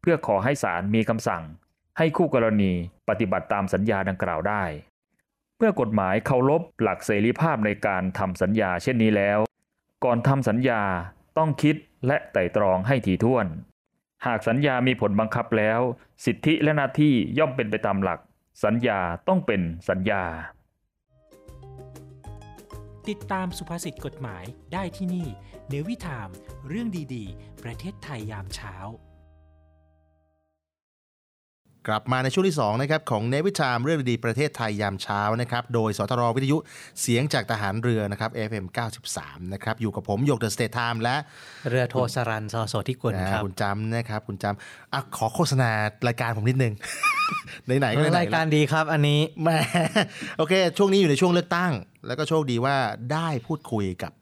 เพื่อขอให้ศาลมีคำสั่ง ให้คู่กรณีปฏิบัติตามสัญญาดังกล่าวได้ มื่อกฎหมายเคารพหลักเสรีภาพในการทำสัญญาเช่นนี้แล้ว ก่อนทำสัญญาต้องคิดและไต่ตรองให้ถี่ถ้วน หากสัญญามีผลบังคับแล้ว สิทธิและหน้าที่ย่อมเป็นไปตามหลัก สัญญาต้องเป็นสัญญา ติดตามสุภาษิตกฎหมายได้ที่นี่ เนวิทาม เรื่องดีๆ ประเทศไทยยามเช้า กลับมาในช่วงที่2นะครับของเนวิชามเรื่องดีๆประเทศไทยยามเช้านะครับโดยสทรวิทยุเสียงจากทหารเรือนะครับ FM 93นะครับอยู่กับผมโยก The States Times และเรือโทสรันซอโสที่กุลนะครับคุณจำนะครับคุณจำอะขอโฆษณารายการผมนิดนึงไหนๆก็ไหนๆรายการดีครับอันนี้แหมโอเค ช่วงนี้อยู่ในช่วงเลือกตั้ง แล้วก็โชคดีว่าได้พูดคุยกับ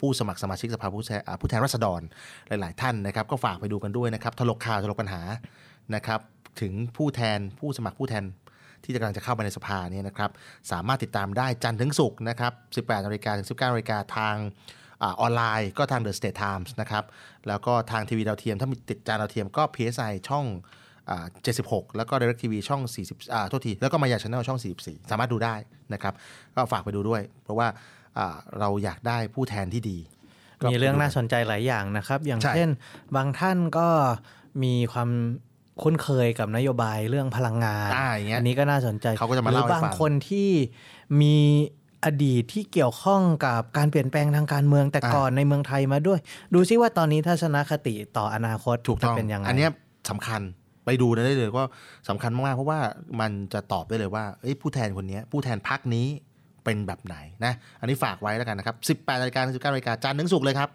ผู้สมัครสมาชิกสภาผู้แทนอ่าผู้แทนราษฎรหลาย ๆ ท่านนะครับ ก็ฝากไปดูกันด้วยนะครับถลกข่าวถลกปัญหานะครับ ถึงผู้แทนผู้สมัครผู้แทนที่กำลังจะเข้ามาในสภาเนี่ยนะครับสามารถติดตามได้จันทร์ถึงศุกร์นะครับ 18นาฬิกาถึง 19นาฬิกาทางอาออนไลน์ก็ทาง The State Times นะครับ แล้วก็ทางทีวีดาวเทียม ถ้ามีติดจานดาวเทียมก็ PSI ช่องอ่า76 แล้วก็ Direct TV ช่อง 40อ่าโทษที แล้วก็มายาช n แนลช่อง 44 สามารถดูได้นะครับ ก็ฝากไปดูด้วย เพราะว่าอ่าเราอยากได้ผู้แทนที่ดีก็มีเรื่องน่าสนใจหลายอย่างนะครับ อย่างใช่เช่น บางท่านก็มีความ คุ้นเคยกับนโยบายเรื่องพลังงานอ่าอย่างเงี้ยอันนี้ก็น่าสนใจเขาก็จะมาหรืเล่าให้บางฟัง คนที่มีอดีตที่เกี่ยวข้องกับการเปลี่ยนแปลงทางการเมืองแต่อ่า ก่อนในเมืองไทยมาด้วย ดูซิว่าตอนนี้ทัศนคติต่ออนาคตถูกต้องจะเป็นยังไง อันเนี้ยสำคัญไปดูได้เลยก็สำคัญมากๆ เพราะว่ามันจะตอบได้เลยว่าเอ้ยผู้แทนคนเนี้ยผู้แทนพักนี้ เป็นแบบไหนนะอันนี้ฝากไว้แล้วกันนะครับ 18นาฬิกาถึง19นาฬิกาจันทร์ถึงศุกร์เลยครับ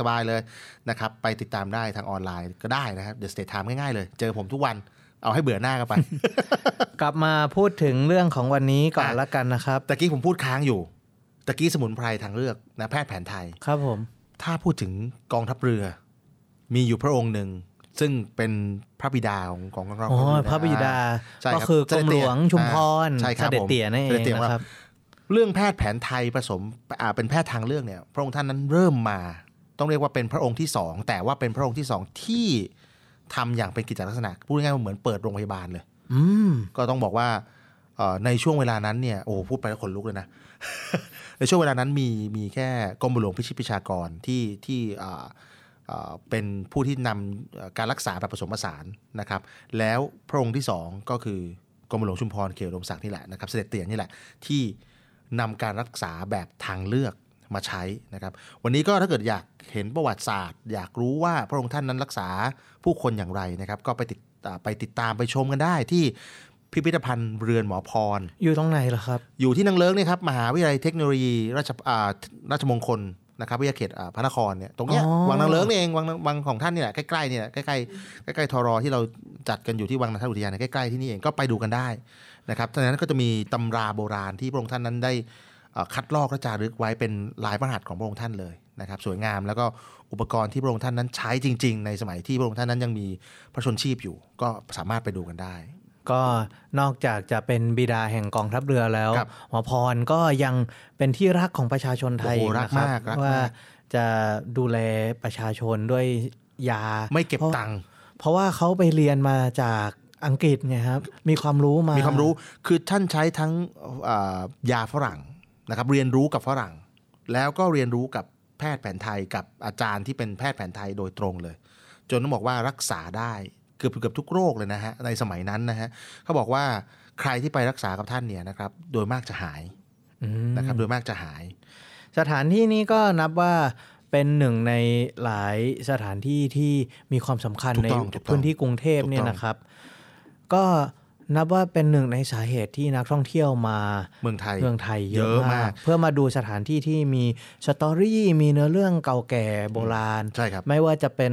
สบายๆเลยนะครับไปติดตามได้ทางออนไลน์ก็ได้นะครับ The States Times ง่ายๆเลย เจอผมทุกวันเอาให้เบื่อหน้ากันไป กลับมาพูดถึงเรื่องของวันนี้ก่อนอะละกันนะครับตะกี้ผมพูดค้างอยู่ตะกี้สมุนไพรทางเลือกนะแพทย์แผนไทยครับผม ถ้าพูดถึงกองทัพเรือ มีอยู่พระองค์หนึ่งซึ่งเป็นพระบิดาของของกองทัพอ๋อเรือพระบิดาใช่ก็รับคือกรมหลวงชุมพรใช่ครับเสด็จเตี่ยผมนั่นเองเสด็จเตี่ยนะครับ เรื่องแพทย์แผนไทยผสมอ่าเป็นแพทย์ทางเลือกเนี่ย พระองค์ท่านนั้นเริ่มมา ต้องเรียกว่าเป็นพระองค์ที่สองแต่ว่าเป็นพระองค์ที่สองที่ทำอย่างเป็นกิจลักษณะพูดง่ายๆว่าเหมือนเปิดโรงพยาบาลเลย อืมก็ต้องบอกว่าเอ่อในช่วงเวลานั้นเนี่ยโอ้โหพูดไปแล้วขนลุกเลยนะ ในช่วงเวลานั้นมีมีแค่กรมหลวงพิชิตพิชากรที่ที่อ่าอ่าเป็นผู้ที่นำเอ่อการรักษาแบบผสมผสานนะครับ แล้วพระองค์ที่สองก็คือกรมหลวงชุมพรเขตอุดมศักดิ์นี่แหละนะครับ เสด็จเตี่ยนี่แหละที่ นำการรักษาแบบทางเลือกมาใช้นะครับ วันนี้ก็ถ้าเกิดอยากเห็นประวัติศาสตร์ อยากรู้ว่าพระองค์ท่านนั้นรักษาผู้คนอย่างไรนะครับ ก็ไปติดอ่าไปติดตามไปชมกันได้ที่พิพิธภัณฑ์เรือนหมอพร อยู่ตรงไหนล่ะครับ อยู่ที่นางเลิ้งเนี่ยครับมหาวิทยาลัยเทคโนโลยีราชอ่าราชมงคลนะครับวิทยาเขตอ่าพระนครเนี่ยตรงเนี้ยอ๋อวังนางเลิ้งนี่เองวังวังของท่านเนี่ยใกล้ๆเนี่ยใกล้ๆใกล้ๆทรอที่เราจัดกันอยู่ที่วังนันทอุทยานเนี่ยใกล้ๆที่นี่เองก็ไปดูกันได้ นะครับดังนั้นก็จะมีตำราโบราณที่พระองค์ท่านนั้นได้เอ่อคัดลอกและจารึกไว้เป็นลายพระหัตถ์ของพระองค์ท่านเลยนะครับ สวยงามแล้วก็อุปกรณ์ที่พระองค์ท่านนั้นใช้จริง ๆ ในสมัยที่พระองค์ท่านนั้นยังมีพระชนชีพอยู่ ก็สามารถไปดูกันได้ก็นอกจากจะเป็นบิดาแห่งกองทัพเรือแล้วครับหมอพรก็ยังเป็นที่รักของประชาชนไทยโอ้โหรักนะครับมากรักมากว่าจะดูแลประชาชนด้วยยาไม่เก็บพราะตังค์เพราะว่าเขาไปเรียนมาจาก อังกฤษไงครับ มีความรู้มา มีความรู้ คือท่านใช้ทั้งอ่ายาฝรั่งนะครับ เรียนรู้กับฝรั่ง แล้วก็เรียนรู้กับแพทย์แผนไทยกับอาจารย์ที่เป็นแพทย์แผนไทยโดยตรงเลย จนต้องบอกว่ารักษาได้เกือบเกือบทุกโรคเลยนะฮะ ในสมัยนั้นนะฮะเขาบอกว่าใครที่ไปรักษากับท่านเนี่ยนะครับ โดยมากจะหายอืมนะครับ โดยมากจะหาย สถานที่นี้ก็นับว่าเป็นหนึ่งในหลายสถานที่ที่มีความสำคัญถูกในต้องถูกต้องพื้นที่กรุงเทพถูกต้องเนี่ยนะครับ ก็นับว่าเป็นหนึ่งในสาเหตุที่นักท่องเที่ยวมาเมืองไทยเมืองไทยเยเยอะอะมามากกเพื่อมาดูสถานที่ที่มีสตอรี่มีเนื้อเรื่องเก่าแก่โบราณใช่ครับไม่ว่าจะเป็น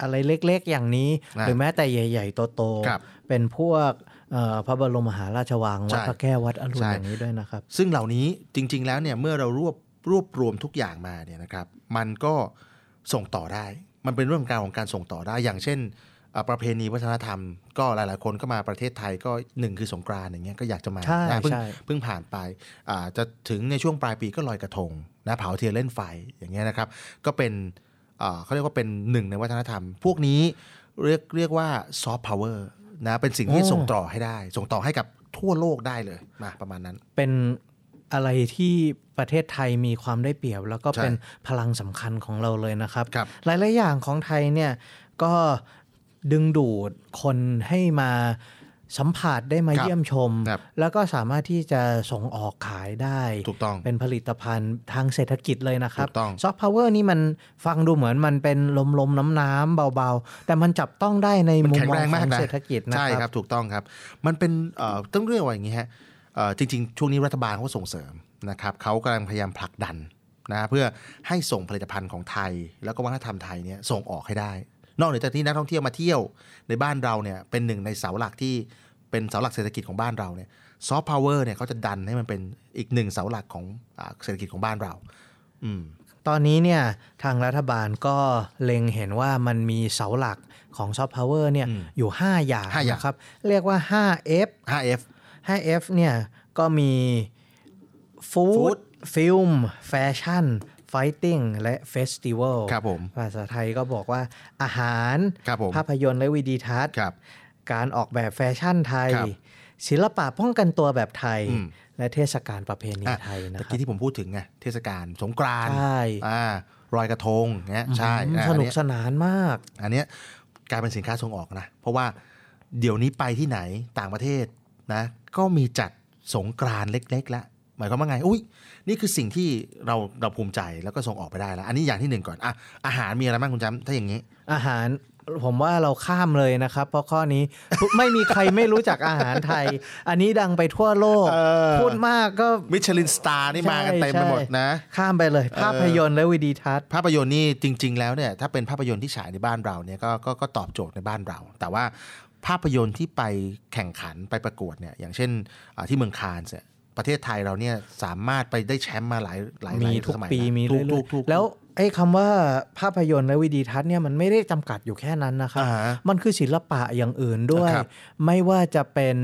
อะไรเล็กๆ อย่างนี้นะหรือแม้แต่ใหญ่ ๆ โตครับๆเป็นพวกเอ่อพระบรมมหาราชวังวัดใช่พระแก้ววัดอรุณใช่อย่างนี้ด้วยนะครับ ซึ่งเหล่านี้จริง ๆ แล้วเนี่ยเมื่อเรารวบรวบรวมทุกอย่างมาเนี่ยนะครับ มันก็ส่งต่อได้ มันเป็นเรื่องการของการส่งต่อได้อย่างเช่นเอ่อ ประเพณีวัฒนธรรม ก็หลาย ๆ คนก็มาประเทศไทยก็หนึ่งคือสงกรานต์อย่างเงี้ยก็อยากจะมาใช่นะเพิ่งใช่เพิ่งผ่านไปอ่าจะถึงในช่วงปลายปีก็ลอยกระทงนะเผาเทียนเล่นไฟอย่างเงี้ยนะครับ ก็เป็นอ่าเขาเรียกว่าเป็นหนึ่งในวัฒนธรรม พวกนี้เรียกเรียกว่าซอฟต์พาวเวอร์นะเป็นสิ่งที่โอ้ส่งต่อให้ได้ ส่งต่อให้กับทั่วโลกได้เลยมาประมาณนั้น เป็นอะไรที่ประเทศไทยมีความได้เปรียบ แล้วก็ใช่เป็นพลังสำคัญของเราเลยนะครับครับหลายๆอย่างของไทยเนี่ยก็ ดึงดูดคนให้มาสัมผัสได้มาครับเยี่ยมชมครับแล้วก็สามารถที่จะส่งออกขายได้ ถูกต้อง เป็นผลิตภัณฑ์ทางเศรษฐกิจเลยนะครับถูกต้องซอฟต์พาวเวอร์นี่มันฟังดูเหมือนมันเป็นลมๆ น้ำๆ เบาๆ แต่มันจับต้องได้ในมันมุมแข็งมอแรงงขมาอกงนะเศรษฐกิจนะใช่คครัรับบถูกต้องครับ มันเป็นเอ่อต้องเรียกว่าอย่างนี้ฮะเอ่อจริงๆ ช่วงนี้รัฐบาลเขาส่งเสริมนะครับเขากำลังพยายามผลักดันนะเพื่อให้ส่งผลิตภัณฑ์ของไทย แล้วก็วัฒนธรรมไทยเนี่ยส่งออกให้ได้ นอกเหนือจากที่นักท่องเที่ยวมาเที่ยวในบ้านเราเนี่ยเป็นหนึ่งในเสาหลักที่เป็นเสาหลักเศรษฐกิจของบ้านเราเนี่ยซอฟต์พาวเวอร์เนี่ยเขาจะดันให้มันเป็นอีกหนึ่งเสาหลักของอ่าเศรษฐกิจของบ้านเรา อืมตอนนี้เนี่ยทางรัฐบาลก็เล็งเห็นว่ามันมีเสาหลักของซอฟต์พาวเวอร์เนี่ยอืมอยู่5อย่างห้าอย่างนะครับ เรียกว่า 5F 5F 5F เนี่ยก็มีฟู้ Food ดฟิล์มแฟชั่น ไฟติ้งและเฟสติวัลครับผมภาษาไทยก็บอกว่าอาหารครับผมภาพยนตร์และวิดีทัศน์ครับการออกแบบแฟชั่นไทยครับศิลปะป้องกันตัวแบบไทยอืมและเทศกาลประเพณีอะไทยนะตะครับกี้ที่ผมพูดถึงไงเทศกาลสงกรานต์ใช่อ่ารอยกระทงเงี้ยใช่อืมอะสอันุกเยสนานมาก อันเนี้ยกลายเป็นสินค้าส่งออกนะ เพราะว่าเดี๋ยวนี้ไปที่ไหนต่างประเทศนะ ก็มีจัดสงกรานต์เล็กๆแล้ว หมายความว่าไง อุ้ยนี่คือสิ่งที่เราเราภูมิใจแล้วก็ส่งออกไปได้แล้ว อันนี้อย่างที่หนึ่งก่อนอะอาหารมีอะไรบ้างคุณจำถ้าอย่างนี้ อาหารผมว่าเราข้ามเลยนะครับ เพราะข้อนี้ไม่มีใครไม่รู้จักอาหารไทย อันนี้ดังไปทั่วโลกเออพูดมากก็มิชลินสตาร์นี่มากันเต็มไปหมดนะ ข้ามไปเลย ภาพยนตร์และวิดีทัศน์ภาพยนตร์นี่จริง ๆ แล้วเนี่ยถ้าเป็นภาพยนตร์ที่ฉายในบ้านเราเนี่ยก็ก็ก็ตอบโจทย์ในบ้านเรา แต่ว่าภาพยนตร์ที่ไปแข่งขันไปประกวดเนี่ยอย่างเช่นอ่าที่เมืองคานส์เนี่ย ประเทศไทยเราเนี่ยสามารถไปได้แชมป์มาหลายหลายหลายมีทุกสมัยปีนะมีทุเรื่กอยทุกทุกๆแล้วไอ้คำว่าภาพยนตร์และวิดีทัศน์เนี่ยมันไม่ได้จำกัดอยู่แค่นั้นนะครับอ่าฮะมันคือศิลปะอย่างอื่นด้วยครับไม่ว่าจะเป็น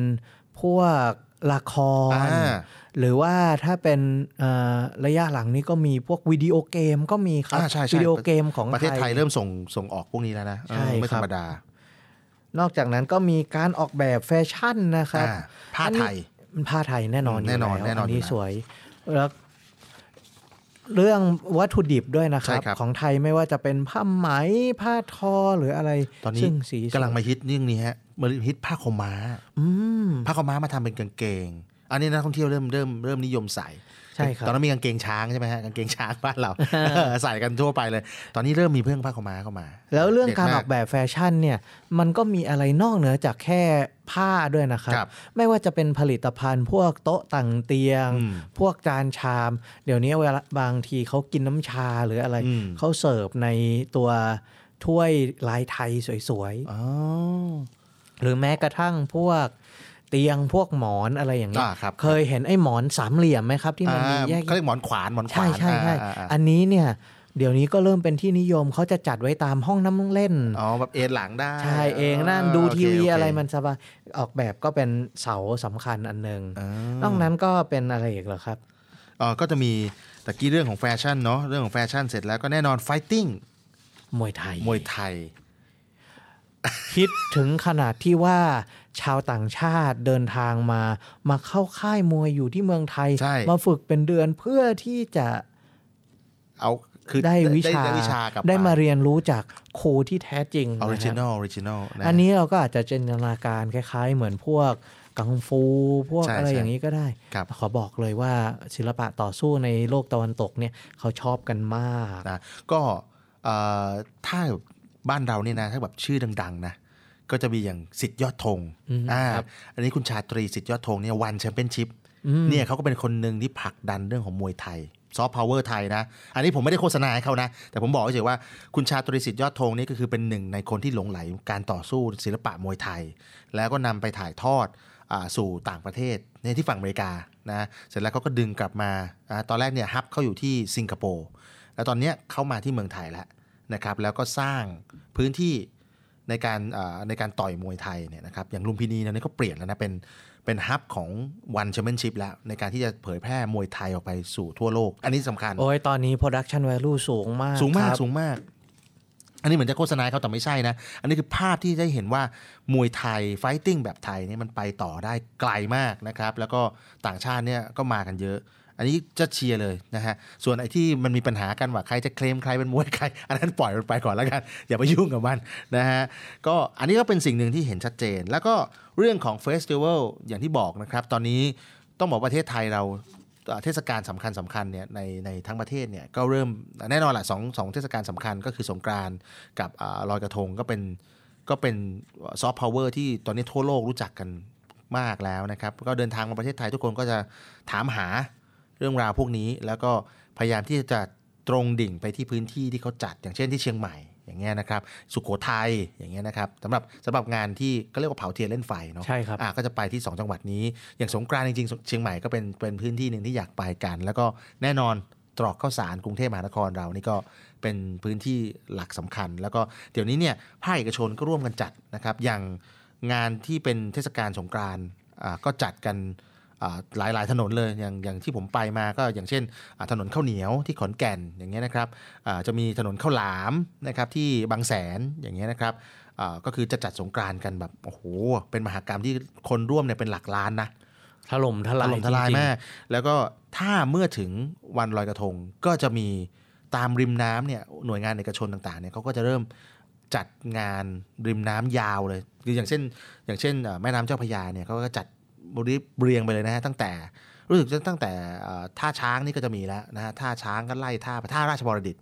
พวกละครอ่าหรือว่าถ้าเป็นเอ่อระยะหลังนี้ก็มีพวกวิดีโอเกมก็มีครับอ่าใช่ใช่วิดีโอเกมของประเทศไทยเริ่มส่งส่งออกพวกนี้แล้วนะใช่เออไม่คธรัรบรมดา นอกจากนั้นก็มีการออกแบบแฟชั่นนะครับอ่าผ้าไทย อันนี้ผ้าไทยแน่นอนแน่นอนยู่ล้วแน่นอนนี้อยู่แล้วสวยแล้วเรื่องวัตถุดิบด้วยนะครัใช่บครับของไทยไม่ว่าจะเป็นผ้าไหมผ้าทอหรืออะไร ตอนนี้ซึ่งสีกำลังสวยมาฮิตเรื่องนี้ฮะมาฮิตผ้าขาวม้าอืมผ้าขาวม้ามาทำเป็นกางเกง อันนี้นักท่องเที่ยวเริ่มเริ่มเริ่มนิยมใส่ใช่ครับตอนนั้นมีกางเกงช้างใช่ไหมฮะกางเกงช้างบ้านเราใส่กันทั่วไปเลย ตอนนี้เริ่มมีเพื่องผ้าขาวม้าเข้ามา แล้วเรื่องด็การมออกแบบแฟชั่นเนี่ยมันก็มีอะไรนอกเหนือจากแค่ผ้าด้วยนะครับครับไม่ว่าจะเป็นผลิตภัณฑ์ พวกโต๊ะต่างเตียงอืมพวกจานชาม เดี๋ยวนี้เวลาบางทีเขากินน้ำชาหรืออะไรอืมเขาเสิร์ฟในตัวถ้วยลายไทยสวยอ๋อๆหรือแม้กระทั่งพวกเตียงพวกหมอนอะไรอย่างเงี้ยอ่าครับเคยเห็นไอ้หมอนสามเหลี่ยมไหมครับที่มันมีอ่าแยกเขาเรียกหมอนขวานหมอนขวาใช่นใช่ใช่อ่าอ่าอ่าอันนี้เนี่ยเดี๋ยวนี้ก็เริ่มเป็นที่นิยมเขาจะจัดไว้ตามห้องน้ำเล่น อ๋อ แบบเอนหลังได้ ใช่เองนั่นดูโอเคทีวีโเคอะไรมันสบายออกแบบก็เป็นเสาสำคัญอันหนึ่งอ่านอกนั้นก็เป็นอะไรอีกเหรอครับอ๋อก็จะมีตะกี้เรื่องของแฟชั่นเนาะเรื่องของแฟชั่นเสร็จแล้วก็แน่นอน fighting มวยไทยมวยไทยคิดถึงขนาดที่ว่า ชาวต่างชาติเดินทางมา มาเข้าค่ายมวยอยู่ที่เมืองไทยใช่มาฝึกเป็นเดือนเพื่อที่จะเอาคือได้วิชาได้วิชากลับได้มาเรียนรู้จากครูที่แท้จริง original นะอครับ original อันนี้เราก็อาจจะจินตนาการคล้าย ๆ เหมือนพวกกังฟูพวกใช่อะไรใช่อย่างนี้ก็ได้ครับขอบอกเลยว่าศิลปะต่อสู้ในโลกตะวันตกเนี่ยเขาชอบกันมากนะก็เอ่อถ้าบ้านเราเนี่ยนะถ้าแบบชื่อดัง ๆ นะ ก็จะมีอย่างสิทธิ์ยอดธงอืมอ่าครับอันนี้คุณชาตรีสิทธิ์ยอดธงเนี่ย ONE Championshipอืมเนี่ยเขาก็เป็นคนหนึ่งที่ผลักดันเรื่องของมวยไทยซอฟต์พาวเวอร์ไทยนะ อันนี้ผมไม่ได้โฆษณาให้เขานะ แต่ผมบอกเฉยๆว่าคุณชาตรีสิทธิ์ยอดธงนี่ก็คือเป็นหนึ่งในคนที่หลงใหลการต่อสู้ศิลปะมวยไทย แล้วก็นำไปถ่ายทอดอาสู่ต่างประเทศในที่ฝั่งอเมริกานะเสร็จแล้วเขาก็ดึงกลับมาอ่าตอนแรกเนี่ยฮับเขาอยู่ที่สิงคโปร์แล้วตอนเนี้ยเขามาที่เมืองไทยแล้วนะครับแล้วก็สร้างพื้นที่ ในการอ่าในการต่อยมวยไทยเนี่ยนะครับอย่างลุมพินีเนี่ยก็เปลี่ยนแล้วนะเป็นเป็นฮับของ ONE Championship แล้ว ในการที่จะเผยแพร่มวยไทยออกไปสู่ทั่วโลก อันนี้สำคัญ โอ้ย ตอนนี้ production value สูงมาก สูงมากครับสูงมาก อันนี้เหมือนจะโฆษณาให้เขาแต่ไม่ใช่นะ อันนี้คือภาพที่ได้เห็นว่ามวยไทย fighting แบบไทยเนี่ยมันไปต่อได้ไกลมากนะครับ แล้วก็ต่างชาติเนี่ยก็มากันเยอะ อันนี้จะเชียร์เลยนะฮะ ส่วนไอ้ที่มันมีปัญหากันว่าใครจะเคลมใครเป็นมวยใคร อันนั้นปล่อยมันไปก่อนแล้วกัน อย่าไปยุ่งกับมันนะฮะ ก็อันนี้ก็เป็นสิ่งหนึ่งที่เห็นชัดเจน แล้วก็เรื่องของ festival อย่างที่บอกนะครับ ตอนนี้ต้องบอกประเทศไทยเราเทศกาลสำคัญสำคัญเนี่ยในในทั้งประเทศเนี่ยก็เริ่มแน่นอนแหละสองสองเทศกาลสำคัญก็คือสงกรานต์กับลอยกระทงก็เป็นก็เป็นซอฟต์พาวเวอร์ที่ตอนนี้ทั่วโลกรู้จักกันมากแล้วนะครับ ก็เดินทางมาประเทศไทยทุกคนก็จะถามหา เรื่องราวพวกนี้ แล้วก็พยายามที่จะตรงดิ่งไปที่พื้นที่ที่เขาจัด อย่างเช่นที่เชียงใหม่อย่างเงี้ยนะครับ สุโขทัยอย่างเงี้ยนะครับสำหรับสำหรับงานที่ก็เรียกว่าเผาเทียนเล่นไฟเนาะใช่ครับอะก็จะไปที่ 2 จังหวัดนี้ อย่างสงกรานต์จริงๆ เชียงใหม่ก็เป็นเป็นพื้นที่หนึ่งที่อยากไปกัน แล้วก็แน่นอนตรอกข้าวสารกรุงเทพมหานครเรานี่ก็เป็นพื้นที่หลักสำคัญ แล้วก็เดี๋ยวนี้เนี่ยภาคเอกชนก็ร่วมกันจัดนะครับ อย่างงานที่เป็นเทศกาลสงกรานต์อ่าก็จัดกันอ่า หลายหลายๆถนนเลยอย่างอย่างที่ผมไปมาก็อย่างเช่นอ่าถนนข้าวเหนียวที่ขอนแก่นอย่างเงี้ยนะครับอ่าจะมีถนนข้าวหลามนะครับที่บางแสนอย่างเงี้ยนะครับอ่าก็คือจะจัดสงกรานต์กันแบบโอ้โหเป็นมหากรรมที่คนร่วมเนี่ยเป็นหลักล้านนะถล่มทลายถล่มทลายจริงๆมากแล้วก็ถ้าเมื่อถึงวันลอยกระทงก็จะมีตามริมน้ำเนี่ยหน่วยงานเอกชนต่างๆเนี่ยเขาก็จะเริ่มจัดงานริมน้ำยาวเลยคืออย่างเช่น อย่างเช่นอ่าแม่น้ำเจ้าพระยาเนี่ยเขาก็จัด บริเรียงไปเลยนะฮะตั้งแต่รู้สึกจะตั้งแต่อ่าท่าช้างนี่ก็จะมีแล้วนะฮะท่าช้างก็ไล่ท่าไปท่าราชบรดิต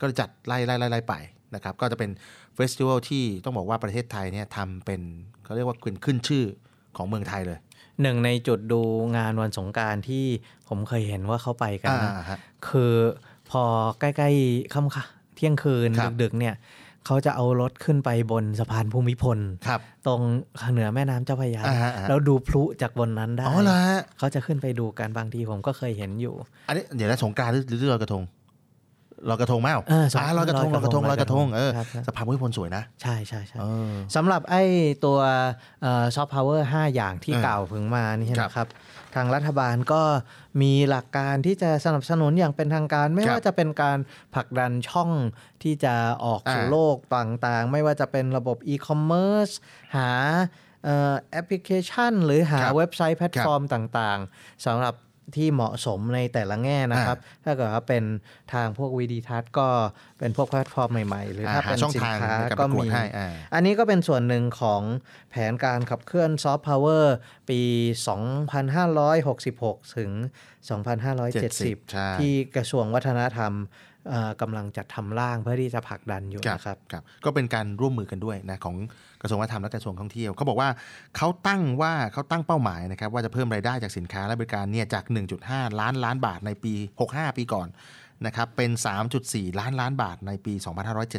ก็จะจัดไล่ไล่ไล่ไล่ไปนะครับก็จะเป็นเฟสติวัลที่ต้องบอกว่าประเทศไทยเนี่ยทำเป็นเขาเรียกว่าเป็นขึ้นชื่อของเมืองไทยเลยหนึ่งในจุดดูงานวันสงกรารที่ผมเคยเห็นว่าเขาไปกันนะอ่าฮะคือพอใกล้ๆค่ำค่ะเที่ยงคืนครับดึกๆเนี่ย เขาจะเอารถขึ้นไปบนสะพานภูมิพลครับ ตรงเหนือแม่น้ำเจ้าพระยาอ่าฮะอ่าฮะแล้วดูพลุจากบนนั้นได้อ๋อเหรอฮะเขาจะขึ้นไปดูกันบางทีผมก็เคยเห็นอยู่ อันนี้เดี๋ยวนะสงกรานต์หรือหรือลอยกระทงลอยกระทงไหมเอ้าเออสงอ่าลอยกระทงลอยกระทงลอยกระทงเออครับครับสะพานภูมิพลสวยนะ ใช่ใช่ใช่เออสำหรับไอ้ตัวซอฟต์พาวเวอร์5อย่างที่เออกล่าวถึงมานี่ครับนะครับ ทางรัฐบาลก็มีหลักการที่จะสนับสนุนอย่างเป็นทางการ ไม่ครับว่าจะเป็นการผลักดันช่องที่จะออกสู่อ่าโลกต่างๆ ไม่ว่าจะเป็นระบบอีคอมเมิร์ซหาเอ่อแอปพลิเคชัน หรือหาครับเว็บไซต์แพลตฟอร์มต่างๆสำหรับ ที่เหมาะสมในแต่ละแง่นะครับ ถ้าเกิดว่าเป็นทางพวกวีดิทัศน์ก็เป็นพวกแพลตฟอร์มใหม่ ๆ หรือถ้าหาเป็นช่องทางสินค้าในการก็ประกวดมีให้อ่าอันนี้ก็เป็นส่วนหนึ่งของแผนการขับเคลื่อนซอฟต์พาวเวอร์ปี 2566 ถึง 2570ใช่ที่กระทรวงวัฒนธรรมเอ่อ กำลังจัดทำร่างเพื่อที่จะผลักดันอยู่ครับนะครับครับ ก็เป็นการร่วมมือกันด้วยนะของกระทรวงวัฒนธรรมและกระทรวงท่องเที่ยวเขาบอกว่าเขาตั้งว่าเขาตั้งเป้าหมายนะครับว่าจะเพิ่มรายได้จากสินค้าและบริการเนี่ยจาก 1.5 ล้านล้านบาทในปี 65 ปีก่อนนะครับเป็น 3.4 ล้านล้านบาทในปี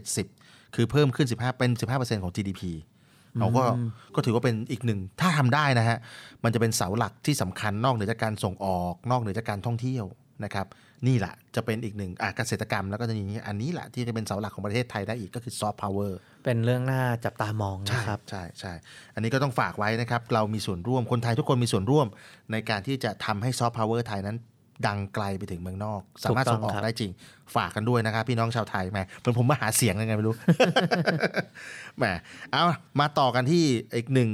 2570 คือเพิ่มขึ้น 15 เป็น 15%ของ GDP เราก็ก็ถือว่าเป็นอีกหนึ่ง ถ้าทำได้นะฮะ มันจะเป็นเสาหลักที่สำคัญนอกเหนือจากการส่งออก นอกเหนือจากการท่องเที่ยว นะครับนี่แหละจะเป็นอีกหนึ่งอะเกษตรกรรมแล้วก็จะมีอันนี้แหละที่จะเป็นเสาหลักของประเทศไทยได้อีกก็คือซอฟต์พาวเวอร์เป็นเรื่องน่าจับตามองใช่นะครับใช่ใช่อันนี้ก็ต้องฝากไว้นะครับ เรามีส่วนร่วมคนไทยทุกคนมีส่วนร่วมในการที่จะทำให้ซอฟต์พาวเวอร์ไทยนั้นดังไกลไปถึงเมืองนอก สามารถส่งออกได้จริง ฝากกันด้วยนะครับ พี่น้องชาวไทยแหมเหมือนผมมาหาเสียงยังไงไม่รู้แหมเอามาต่อกันที่อีกหนึ่ง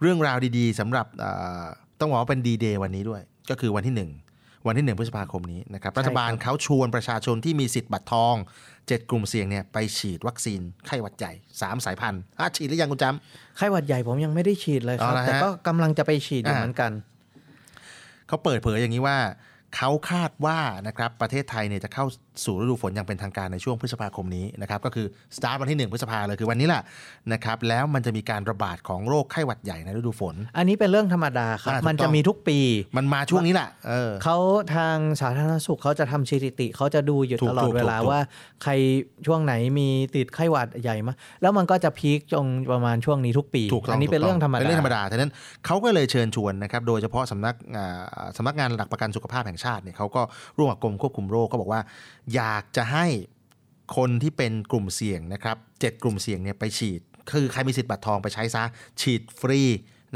เรื่องราวดีๆสำหรับเอ่อต้องบอกว่าเป็นดีเดย์วันนี้ด้วย ก็คือวันที่หนึ่ง วันที่หนึ่งพฤษภาคมนี้นะครับรัฐบาลเขาชวนประชาชนที่มีสิทธิ์บัตรทองเจ็ดกลุ่มเสี่ยงเนี่ยไปฉีดวัคซีนไข้หวัดใหญ่สามสายพันธุ์อะฉีดหรือยังคุณจำไข้หวัดใหญ่ผมยังไม่ได้ฉีดเลยครับเอาละฮะแต่ก็กำลังจะไปฉีดอยู่อ่าเหมือนกันเขาเปิดเผยอย่างนี้ว่าเขาคาดว่านะครับประเทศไทยเนี่ยจะเข้าสู่ฤดูฝนอย่างเป็นทางการในช่วงพฤษภาคมนี้นะครับก็คือสตาร์ทวันที่ 1 พฤษภาเลยคือวันนี้แหละนะครับแล้วมันจะมีการระบาดของโรคไข้หวัดใหญ่ในฤดูฝน อันนี้เป็นเรื่องธรรมดาครับอ่าถูกต้องมันจะมีทุกปีมันมาช่วงนี้แหละเออเขาทางสาธารณสุขเขาจะทำสถิติเขาจะดูอยู่ถูกตลอถูดกเวลาถูกว่า ใครช่วงไหนมีติดไข้หวัดใหญ่มาแล้วมันก็จะพีคจงประมาณช่วงนี้ทุกปีถูกต้องอันนี้เป็นถูกต้เรื่องธรรมดาเป็นเรื่องธรรมดาฉะนั้นเขาก็เลยเชิญชวนนะครับโดยเฉพาะสำนักอ่าสำนักงานหลักประกันสุขภาพแห่งชาติเนี่ยเขาก็ร่วมกับกรมควบคุมโรคก็บอกว่าอยากจะให้คนที่เป็นกลุ่มเสี่ยงนะครับเจ็ดกลุ่มเสี่ยงเนี่ยไปฉีด คือใครมีสิทธิ์บัตรทองไปใช้ซะ ฉีดฟรี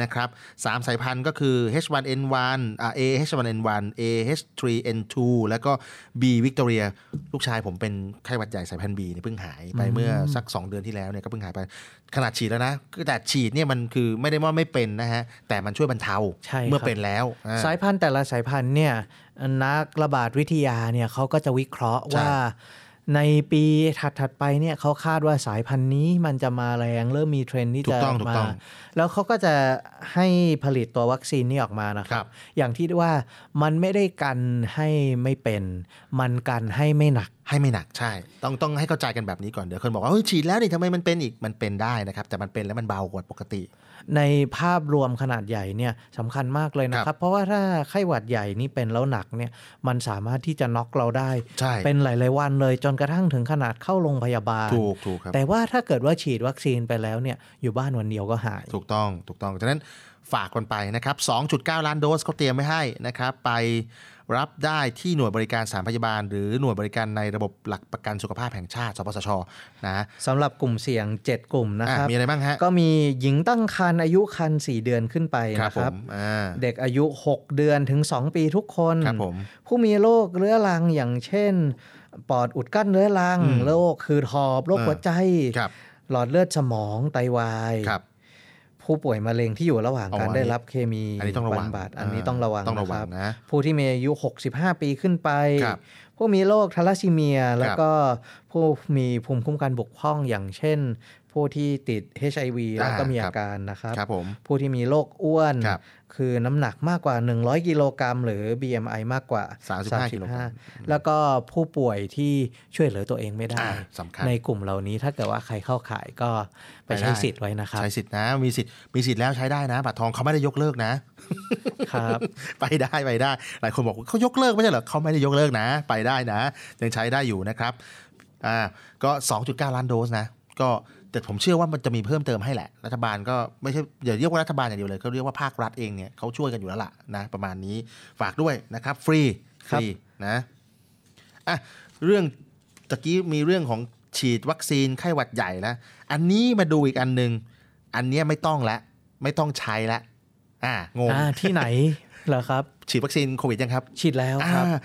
นะครับสามสายพันธุ์ก็คือ H1N1 อ่า AH1N1 AH3N2 แล้วก็ B Victoria ลูกชายผมเป็นไข้หวัดใหญ่สายพันธุ์ B เนี่ยเพิ่งหายไปอืมเมื่อสัก 2 เดือนที่แล้วเนี่ยก็เพิ่งหายไปขนาดฉีดแล้วนะคือแต่ฉีดเนี่ยมันคือไม่ได้ว่าไม่เป็นนะฮะ แต่มันช่วยบรรเทาใช่ครับเมื่อเป็นแล้วอ่าสายพันธุ์แต่ละสายพันธุ์เนี่ยนักระบาดวิทยาเนี่ยเขาก็จะวิเคราะห์ใช่ว่า ในปีถัดๆไปเนี่ยเขาคาดว่าสายพันธุ์นี้มันจะมาแรง เริ่มมีเทรนด์ที่ถูจะกต้องถูกมาต้องแล้วเขาก็จะให้ผลิตตัววัคซีนนี้ออกมานะครับอย่างที่ว่ามันไม่ได้กันให้ไม่เป็น มันกันให้ไม่หนักให้ไม่หนักใช่ ต้องต้องให้เข้าใจกันแบบนี้ก่อนเดี๋ยวคนบอกว่าเฮ้ยฉีดแล้วนี่ทำไมมันเป็นอีกมันเป็นได้นะครับ แต่มันเป็นแล้วมันเบากว่าปกติ ในภาพรวมขนาดใหญ่เนี่ยสำคัญมากเลยนะคครัรับบเพราะว่าถ้าไข้หวัดใหญ่นี่เป็นแล้วหนักเนี่ยมันสามารถที่จะน็อกเราได้ใช่เป็นหลาย ๆ วันเลยจนกระทั่งถึงขนาดเข้าโรงพยาบาลถูกถูกครับแต่ว่าถ้าเกิดว่าฉีดวัคซีนไปแล้วเนี่ยอยู่บ้านวันเดียวก็หาย ถูกต้องถูกต้องฉะนั้นฝากกันไปนะครับ 2.9 ล้านโดสเขาเตรียมไว้ให้นะครับไป รับได้ที่หน่วยบริการสถารพยาบาล หรือหน่วยบริการในระบบหลักประกันสุขภาพแห่งชาติ สปสชนะสำหรับกลุ่มเสี่ยง 7 กลุ่มนะครับอะมีอะไรบ้างฮะก็มีหญิงตั้งครรภ์อายุครรภ์4เดือนขึ้นไปครับนะผครับมอ่าเด็กอายุ 6 เดือนถึง 2 ปีทุกคนครับผมผู้มีโรคเรื้อรังอย่างเช่น ปอดอุดกั้นเรื้อรังอืมโรคคือหอบโรคเออหัวใจครับหลอดเลือดสมองไตวายครับ ผู้ป่วยมะเร็งที่อยู่ระหว่างอ๋อการอันนี้ได้รับเคมีอันนี้ต้องระวังบำบัดอันนี้ต้องระวังต้องระวังคบนะผู้ที่มีอายุ 65 ปีขึ้นไปครับผู้มีโรคทาลัสซีเมีย แล้วก็ผู้มีภูมิคุ้มกันบกพร่องอย่างเช่น ผู้ที่ติด HIV แล้วก็มีอ่าครัอาบการนะครับครับผมผู้ที่มีโรคอ้วนครับคือน้ำหนักมากกว่า 100 กิโลกรัมหรือ BMI มากกว่า 35กิโลกรัมแล้วก็ผู้ป่วยที่ช่วยเหลือตัวเองไม่ได้อ่าสำคัญในกลุ่มเหล่านี้ถ้าเกิดว่าใครเข้าข่ายก็ ไปใช้สิทธิ์ไว้นะครับ ใช้สิทธิ์นะ มีสิทธิ์มีสิทธิ์แล้วใช้ได้นะบัตรทองเขาไม่ได้ยกเลิกนะครับ ไปได้ไปได้ หลายคนบอกว่าเขายกเลิกไม่ใช่เหรอเขาไม่ได้ยกเลิกนะ ไปได้นะ ยังใช้ได้อยู่นะครับอ่าก็ 2.9 ล้านโดสนะ ก็แต่ผมเชื่อว่ามันจะมีเพิ่มเติมให้แหละ รัฐบาลก็ไม่ใช่อย่าเรียกว่ารัฐบาลอย่างเดียวเลยเขาเรียกว่าภาครัฐเองเนี่ยเขาช่วยกันอยู่แล้วล่ะนะประมาณนี้ฝากด้วยนะครับ ฟรีฟรีนะอะเรื่องตะกี้มีเรื่องของ ฉีดวัคซีนไข้หวัดใหญ่แล้ว อันนี้มาดูอีกอันหนึ่งอันเนี้ยไม่ต้องแล้วไม่ต้องใช้แล้วอ่างงอ่าที่ไหนเหรอครับ ฉีดวัคซีนโควิดยังครับ ฉีดแล้วครับอ่า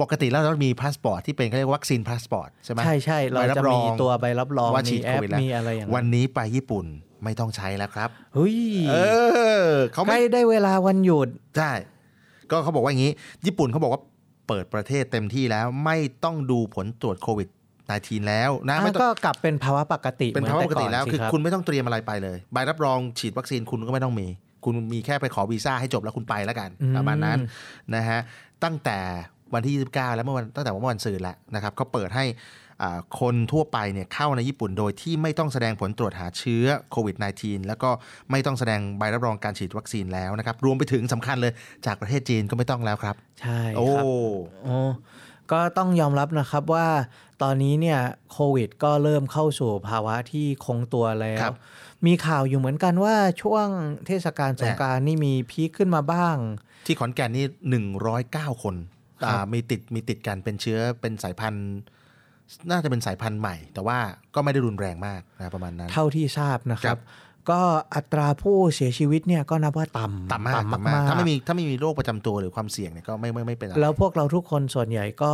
ปกติแล้วเรามีพาสปอร์ตที่เป็นเขาเรียกว่าวัคซีนพาสปอร์ตใช่ไหมใช่ใช่เราใบจะบมีตัวใบรับรองว่าฉีมีดแอโคปวิดแล้วมีอะไรอย่างวันนี้ไปญี่ปุ่นไม่ต้องใช้แล้วครับเฮ้ยเออเขาใกล้ได้เวลาวันหยุดใช่ไหมก็เขาบอกว่าอย่างนี้ ญี่ปุ่นเขาบอกว่าเปิดประเทศเต็มที่แล้วไม่ต้องดูผลตรวจโควิด -19 แล้วนะไม่อะต้องก็กลับเป็นภาวะปกติเป็นภาวะปกติแล้วเหมืคืนอต่นสิรับคุณไม่ต้องเตรียมอะไรไปเลย ใบรับรองฉีดวัคซีนคุณก็ไม่ต้องมี คุณมีแค่ไปขอวีซ่าให้จบแล้วคุณไปแล้วกันอืมประมาณนั้นนะฮะตั้งแต่วันที่ 29 แล้วเมื่อวันตั้งแต่เมื่อวันศุกร์แล้วนะครับเขาเปิดให้อ่าคนทั่วไปเนี่ยเข้าในญี่ปุ่นโดยที่ไม่ต้องแสดงผลตรวจหาเชื้อโควิด -19 แล้วก็ไม่ต้องแสดงใบรับรองการฉีดวัคซีนแล้วนะครับ รวมไปถึงสำคัญเลยจากประเทศจีนก็ไม่ต้องแล้วครับ ใช่โอ้ครับโอ้ ก็ต้องยอมรับนะครับว่าตอนนี้เนี่ยโควิดก็เริ่มเข้าสู่ภาวะที่คงตัวแล้ควรับมีข่าวอยู่เหมือนกันว่าช่วงเทศกาลสงกรารนี่มีพีคขึ้นมาบ้าง ที่ขอนแก่นนี่109คนครับอ่ามีติดมีติดกันเป็นเชื้อเป็นสายพันธุ์น่าจะเป็นสายพันธุ์ใหม่ แต่ว่าก็ไม่ได้รุนแรงมากนะประมาณนั้น เท่าที่ทราบนะคครัรับบ ก็อัตราผู้เสียชีวิตเนี่ยก็นับว่าต่ำต่ำมากต่ำมากถ้าไม่มีถ้าไม่มีโรคประจำตัวหรือความเสี่ยงเนี่ยก็ไม่ไม่ไม่เป็นอะไรแล้วพวกเราทุกคนส่วนใหญ่ก็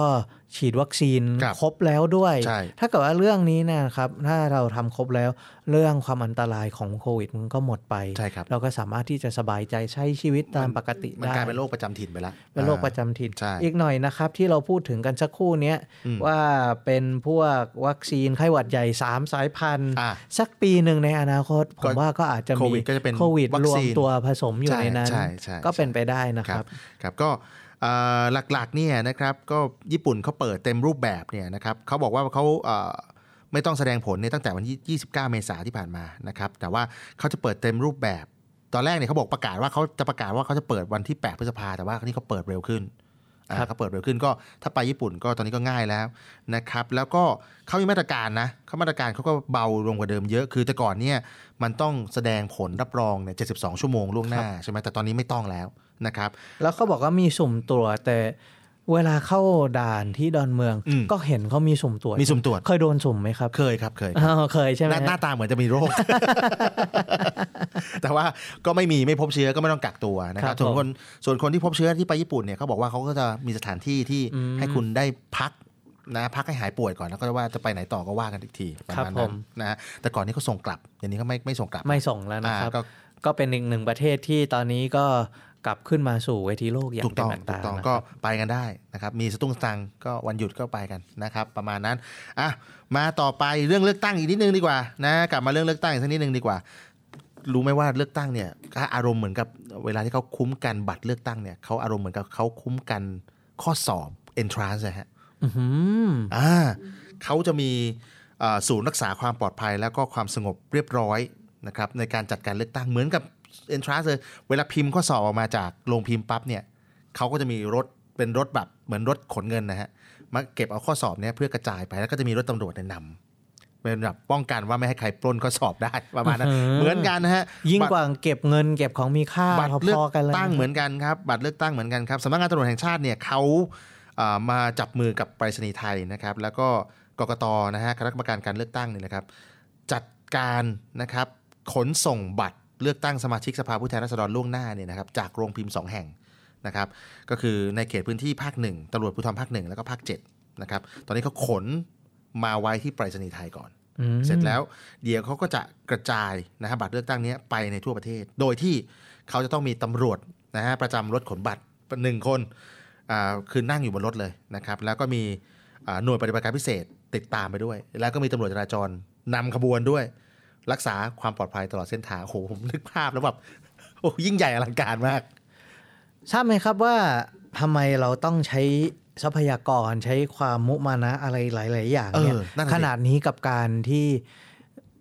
ฉีดวัคซีนครับครบแล้วด้วยใช่ถ้าเกิดว่าเรื่องนี้เนยนะครับ ถ้าเราทำครบแล้วเรื่องความอันตรายของโควิดมันก็หมดไปใช่ครับเราก็สามารถที่จะสบายใจใช้ชีวิตตามปกติมันได้กลายเป็นโรคประจำถิ่นไปแล้วเป็นโรคประจำถิ่นใช่อีกหน่อยนะครับ ที่เราพูดถึงกันสักครู่เนี้ยอืมว่าเป็นพวกวัคซีนไข้หวัดใหญ่ 3 สายพันธุ์อะสักปีหนึ่งในอนาคต ผมก็ว่าก็อาจจะโคมีวิดก็จะเป็นโควิดวัครวซีมนตัวผสมอยู่ใช่ในนั้นใช่ใช่ก็เป็นไปได้นะคครัรับบครับก็เอ่อหลักๆเนี่ยนะครับก็ญี่ปุ่นเขาเปิดเต็มรูปแบบเนี่ยนะครับเขาบอกว่าเขาเอ่อ ไม่ต้องแสดงผลเนี่ยตั้งแต่วันที่29 เมษายนที่ผ่านมานะครับ แต่ว่าเขาจะเปิดเต็มรูปแบบ ตอนแรกเนี่ยเขาบอกประกาศว่าเขาจะประกาศว่าเขาจะเปิดวันที่ 8 พฤษภาแต่ว่าคราวนี้เขาเปิดเร็วขึ้นอ่าครับเขาเปิดเร็วขึ้นก็ถ้าไปญี่ปุ่นก็ตอนนี้ก็ง่ายแล้วนะครับ แล้วก็เขามีมาตรการนะเขามาตรการเขาก็เบาลงกว่าเดิมเยอะคือแต่ก่อนเนี่ยมันต้องแสดงผลรับรองเนี่ย72ชั่วโมงล่วงหน้าใช่ไหมแต่ตอนนี้ไม่ต้องแล้วนะครับ แล้วเขาบอกว่ามีสุ่มตรวจแต่ เวลาเข้าด่านที่ดอนเมืองอืมก็เห็นเขามีสุ่มตรวจมีสุ่มตรวจเคยโดนสุ่มไหมครับ เคยครับเคยอ้าวเคยใช่ไหมหน้าหน้าฮะตาเหมือนจะมีโรค แต่ว่าก็ไม่มีไม่พบเชื้อก็ไม่ต้องกักตัวนะคครัรับบส่วนผมคนส่วนคนที่พบเชื้อที่ไปญี่ปุ่นเนี่ยเขาบอกว่าเขาก็จะมีสถานที่ที่อืมให้คุณได้พักนะพักให้หายป่วยก่อนแล้วก็ว่าจะไปไหนต่อก็ว่ากันอีกทีประครับมาณผนั้มนนะฮะแต่ก่อนนี้เขาส่งกลับเดี๋ยวนี้เขาไม่ไม่ส่งกลับไม่ส่งแล้วนะครับอ่าก็ก็เป็นอีกหนึ่งประเทศที่ตอนนี้ก็ กลับขึ้นมาสู่เวทีโลกอย่าถูงกเป็นต้องทางถูกากรต้องนะคก็รับไปกันได้นะครับมีสตุ้งสตังค์ก็วันหยุดก็ไปกันนะครับ ประมาณนั้นอะมาต่อไปเรื่องเลือกตั้งอีกนิดนึงดีกว่านะกลับมาเรื่องเลือกตั้งอีกสักนิดนึงดีกว่า รู้ไหมว่าเลือกตั้งเนี่ยก็อารมณ์เหมือนกับเวลาที่เขาคุ้มกันบัตรเลือกตั้งเนี่ยเขาอารมณ์เหมือนกับเขาคุ้มกันข้อสอบ entrance นะฮะอื้อหืออ่าเขาจะมีเอ่อศูนย์รักษาความปลอดภัย แล้วก็ความสงบเรียบร้อยนะครับในการจัดการเลือกตั้งเหมือนกับ entrance เลยเวลาพิมพ์ข้อสอบออกมาจากโรงพิมพ์ปั๊บเนี่ยเขาก็จะมีรถเป็นรถแบบเหมือนรถขนเงินนะฮะมาเก็บเอาข้อสอบเนี้ยเพื่อกระจายไปแล้วก็จะมีรถตำรวจเนี่ยนำเป็นแบบป้องกันว่าไม่ให้ใครปล้นข้อสอบได้ประมาณนั้นอื้อหือเหมือนกันนะฮะยิ่งบัตรกว่าเก็บเงินเก็บของมีค่าบัตรเลือกพอๆกันเลยตั้งนะเหมือนกันครับบัตรเลือกตั้งเหมือนกันครับสำนักงานตำรวจแห่งชาติเนี่ยเขาเอ่อมาจับมือกับไปรษณีย์ไทยนะครับแล้วก็กกตนะฮะคณะกรรมการการเลือกตั้งเนี่ยนะครับจัดการนะครับขนส่งบัตร เลือกตั้งสมาชิกสภาผู้แทนราษฎรล่วงหน้าเนี่ยนะครับจากโรงพิมพ์สองแห่งนะครับก็คือในเขตพื้นที่ภาคหนึ่งตำรวจภูธรภาคหนึ่งแล้วก็ภาคเจ็ดนะครับตอนนี้เขาขนมาไว้ที่ไปรษณีย์ไทยก่อนอืมเสร็จแล้วเดี๋ยวเขาก็จะกระจายนะครับบัตรเลือกตั้งเนี้ยไปในทั่วประเทศ โดยที่เขาจะต้องมีตำรวจนะฮะประจำรถขนบัตรหนึ่งคนอ่าคือนั่งอยู่บนรถเลยนะครับแล้วก็มีอ่าหน่วยปฏิบัติการพิเศษติดตามไปด้วย แล้วก็มีตำรวจจราจรนำขบวนด้วย รักษาความปลอดภัยตลอดเส้นทางโอ้โหผมนึกภาพแล้วแบบโอ้ยิ่งใหญ่อลังการมากทราบไหมครับว่าทำไมเราต้องใช้ทรัพยากรใช้ความมุมานะอะไรหลาย ๆ อย่างเนี่ยเออนั่นน่ะสิขนาดนี้กับการที่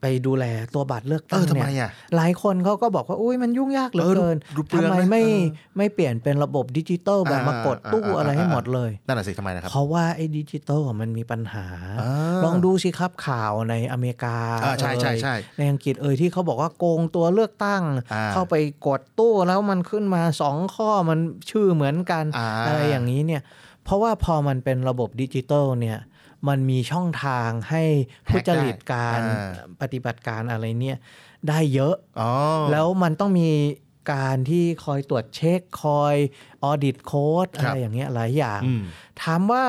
ไปดูแลตัวบัตรเลือกตั้งเออทำไมเนี่ยอะหลายคนเขาก็บอกว่าอุ้ยมันยุ่งยากเหลือเออดูเกินดูเปลืทำองไมนะไม่เออไม่เปลี่ยนเป็นระบบดิจิตอลแบบอ่ามากดตู้อ่าอะไรให้หมดเลยนั่นแหละสิทำไมนะครับเพราะว่าไอ้ดิจิตอลอะมันมีปัญหาอ่าลองดูสิครับข่าวในอเมริกาอ่าใช่ใช่ใช่เอ่ยในอังกฤษเอ่ยที่เขาบอกว่าโกงตัวเลือกตั้งอ่าเข้าไปกดตู้แล้วมันขึ้นมาสองข้อมันชื่อเหมือนกันอ่าอะไรอย่างนี้เนี่ยเพราะว่าพอมันเป็นระบบดิจิตอลเนี่ย มันมีช่องทางให้ผู้จริตการอ่าปฏิบัติการอะไรเนี่ยได้เยอะอ๋อแล้วมันต้องมีการที่คอยตรวจเช็คคอยออดิตโค้ดคอะรับไรอย่างเงี้ยหลายอย่างอืมถามว่า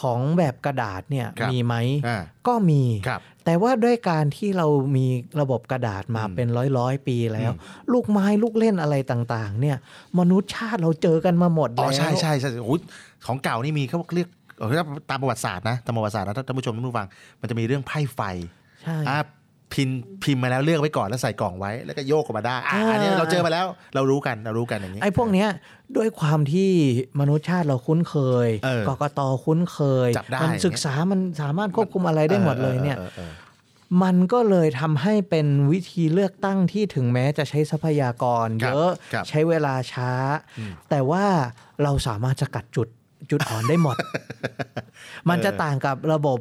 ของแบบกระดาษเนี่ยครับมีไหมอ่าก็มีครับแต่ว่าด้วยการที่เรามีระบบกระดาษมาอืมเป็นร้อยร้อยๆปีแล้วอืมลูกไม้ลูกเล่นอะไรต่าง ๆ เนี่ย มนุษย์ชาติเราเจอกันมาหมดอ๋แล้อวใช่ใช่ใช่โอ้ยของเก่านี่มีเขาเรียกเออ ตามประวัติศาสตร์นะตามประวัติศาสตร์นะท่านผู้ชมท่านผู้ฟังมันจะมีเรื่องไพ่ไฟใช่อะพิมพ์พิมพ์มาแล้วเลือกไว้ก่อนแล้วใส่กล่องไว้แล้วก็โยกออกมาได้อะอ่าอันนี้เราเจอมาแล้วเรารู้กันเรารู้กันอย่างนี้ไอ้พวกเนี้ยด้วยความที่มนุษยชาติเราคุ้นเคยเออกกตคุ้นเคยจับได้มันศึกษามันสามารถควบคุมอะไรได้หมดเลยเนี่ยออออออมันก็เลยทำให้เป็นวิธีเลือกตั้งที่ถึงแม้จะใช้ทรัพยากรครัเยบอะครับใช้เวลาช้าอืมแต่ว่าเราสามารถจะกัดจุด จุดอ่อนได้หมด มันจะต่างกับระบบ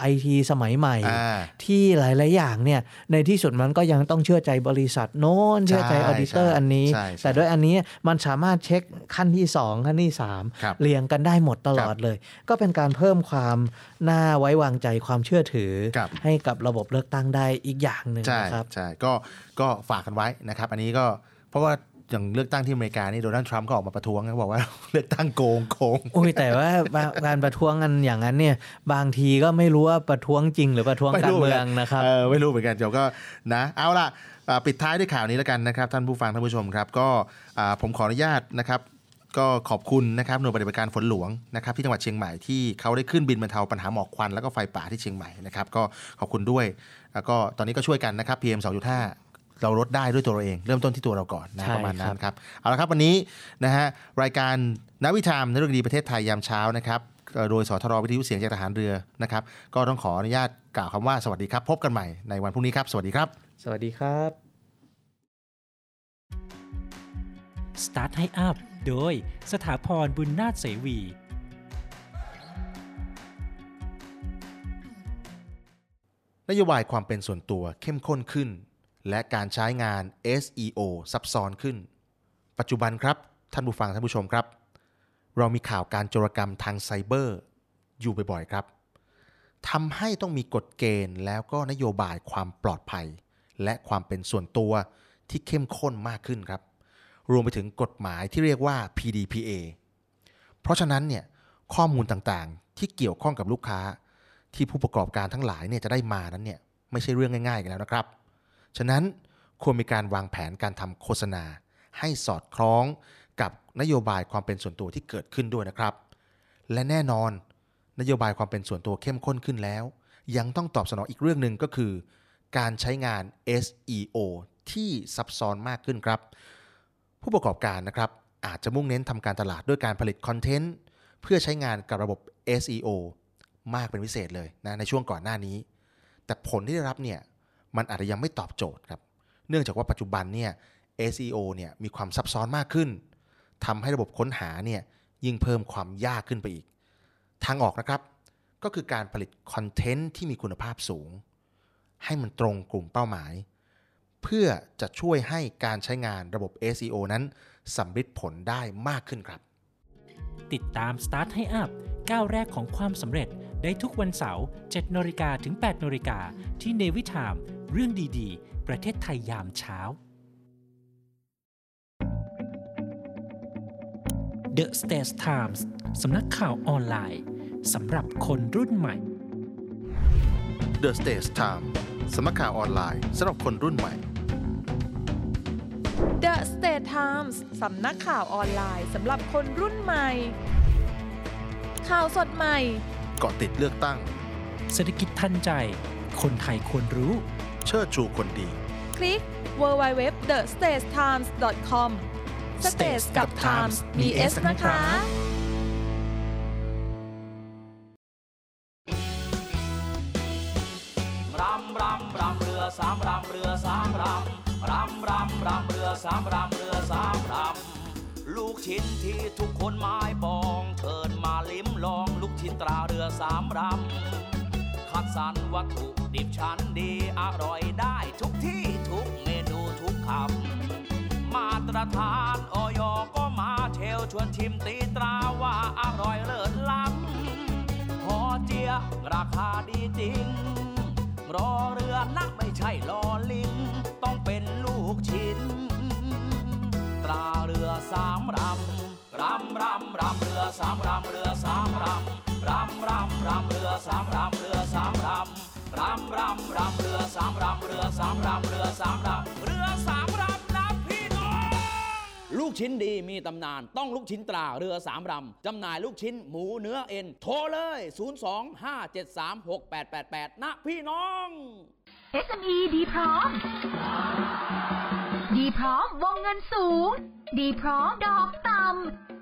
ไอทีสมัยใหม่อ่าที่หลาย ๆ อย่างเนี่ย ในที่สุดมันก็ยังต้องเชื่อใจบริษัทโน้นเชื่อใจใช่ออดิเตอร์ใช่อันนี้ใช่ใช่แต่ด้วยอันนี้มันสามารถเช็คขั้นที่ 2 ขั้นที่ครับ3เรียงกันได้หมดตลอดเลย ก็เป็นการเพิ่มความน่าไว้วางใจความเชื่อถือครับให้กับระบบเลือกตั้งได้อีกอย่างหนึ่งใช่นะครับใช่ก็ก็ฝากกันไว้นะครับ อันนี้ก็เพราะว่า อย่างเลือกตั้งที่อเมริกานี่โดนัลด์ทรัมป์ก็ออกมาประท้วงนะบอกว่าเลือกตั้งโกงโกงอุ้ยแต่ว่าบางการประท้วงกันอย่างนั้นเนี่ย บางทีก็ไม่รู้ว่าประท้วงจริงหรือประท้วงการเมืองนะครับเออไม่รู้เหมือนกันเดี๋ยวก็นะเอาล่ะอ่าปิดท้ายด้วยข่าวนี้แล้วกันนะครับ ท่านผู้ฟังท่านผู้ชมครับ ก็อ่าผมขออนุญาตนะครับก็ขอบคุณนะครับหน่วยปฏิบัติการฝนหลวงนะครับที่จังหวัดเชียงใหม่ที่เขาได้ขึ้นบินบรรเทาปัญหาหมอกควันแล้วก็ไฟป่าที่เชียงใหม่นะครับก็ขอบคุณด้วยแล้วก็ตอนนี้ก็ช่วยกันนะครับ PM 2.5 เราลดได้ด้วยตัวเราเอง เริ่มต้นที่ตัวเราก่อนนะใช่ประมาณนั้ครันบครับเอาละครับวันนี้นะฮะรายการนาวิธามในเรื่องดีประเทศไทยยามเช้านะครับเอ่อโดยสทรวิทยุเสียงจากทหารเรือนะครับ ก็ต้องขออนุญาตกล่าวคำว่าสวัสดีครับ พบกันใหม่ในวันพรุ่งนี้ครับ สวัสดีครับ สวัสดีครับ Start ให้อัพโดยสถาพรบุญนาถเสวีนโยบายความเป็นส่วนตัวเข้มข้นขึ้น และการใช้งาน SEO ซับซ้อนขึ้น ปัจจุบันครับ ท่านผู้ฟังท่านผู้ชมครับ เรามีข่าวการโจรกรรมทางไซเบอร์ อยู่บ่อยๆครับทำให้ต้องมีกฎเกณฑ์แล้วก็นโยบายความปลอดภัย และความเป็นส่วนตัวที่เข้มข้นมากขึ้นครับ รวมไปถึงกฎหมายที่เรียกว่า PDPA เพราะฉะนั้นเนี่ยข้อมูลต่างๆ ที่เกี่ยวข้องกับลูกค้า ที่ผู้ประกอบการทั้งหลายเนี่ยจะได้มานั้นเนี่ยไม่ใช่เรื่องง่ายๆกันแล้วนะครับ ฉะนั้นควรมีการวางแผนการทำโฆษณา ให้สอดคล้องกับนโยบายความเป็นส่วนตัวที่เกิดขึ้นด้วยนะครับ และแน่นอน นโยบายความเป็นส่วนตัวเข้มข้นขึ้นแล้ว ยังต้องตอบสนองอีกเรื่องหนึ่งก็คือ การใช้งาน SEO ที่ซับซ้อนมากขึ้นครับ ผู้ประกอบการนะครับอาจจะมุ่งเน้นทำการตลาดด้วยการผลิตคอนเทนต์เพื่อใช้งานกับระบบ SEO มากเป็นพิเศษเลยนะในช่วงก่อนหน้านี้ แต่ผลที่ได้รับเนี่ย มันอาจจะยังไม่ตอบโจทย์ครับ เนื่องจากว่าปัจจุบันเนี่ย SEO เนี่ยมีความซับซ้อนมากขึ้นทำให้ระบบค้นหาเนี่ยยิ่งเพิ่มความยากขึ้นไปอีก ทางออกนะครับ ก็คือการผลิตคอนเทนต์ที่มีคุณภาพสูง ให้มันตรงกลุ่มเป้าหมาย เพื่อจะช่วยให้การใช้งานระบบ SEO นั้นสำเร็จผลได้มากขึ้นครับ ติดตาม Start ให้อัพก้าวแรกของความสำเร็จ ได้ทุกวันเสาร์7นาฬิกาถึง8นาฬิกาที่เนวิทาม เรื่องดีๆ ประเทศไทยยามเช้า The States Times สำนักข่าวออนไลน์สำหรับคนรุ่นใหม่ The Stage Time สำนักข่าวออนไลน์สำหรับคนรุ่นใหม่ The State Times สำนักข่าวออนไลน์สำหรับคนรุ่นใหม่ ข่าวสดใหม่ เกาะติดเลือกตั้ง เศรษฐกิจทันใจ คนไทยควรรู้ เชิดชูคนดี คลิก www.thestagetimes.com Stage กับ Times มี S นะคะรำรำรำเรือสามรำเรือสามรำรำรำรำเรือสามรำเรือสามรำลูกชิ้นที่ทุกคนหมายปองเชิญมาลิ้มลอง ลูกชิ้นตราเรือสามรำ คัดสรรวัตถุดิบชั้นดีอร่อยได้ทุกที่ทุกเมนูทุกคำ มาตรฐานออยก็มาเชลชวนชิมตีตราว่าอร่อยเลิศล้ำหอเจียราคาดีจริง รอเรือนะไม่ใช่รอลิง ต้องเป็นลูกชิ้น ตราเรือสามรำรำรำรำเรือสามรำเรือสามรำ รำรำรำเรือสามรำเรือสามรำรำรำรำเรือสามรำเรือสามรำเรือสามรำเรือสามรำนะพี่น้องลูกชิ้นดีมีตำนานต้องลูกชิ้นตราเรือสามรำจำหน่ายลูกชิ้นหมูเนื้อเอ็น โทรเลย 025736888 นะพี่น้อง SME ดีพร้อม ดีพร้อมวงเงินสูง ดีพร้อมดอกต่ำ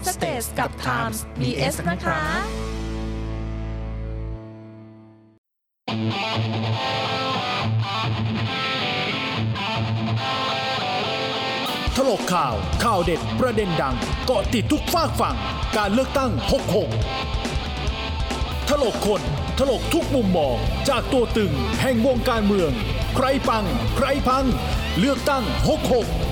www.thestagetimes.com Stage กับ Times มี S นะคะ ถลกข่าว ข่าวเด็ดประเด็นดังเกาะติดทุกฝากฝั่ง การเลือกตั้ง 66 ถลกคน ถลกทุกมุมมอง จากตัวตึงแห่งวงการเมือง ใครปัง ใครพัง เลือกตั้ง 66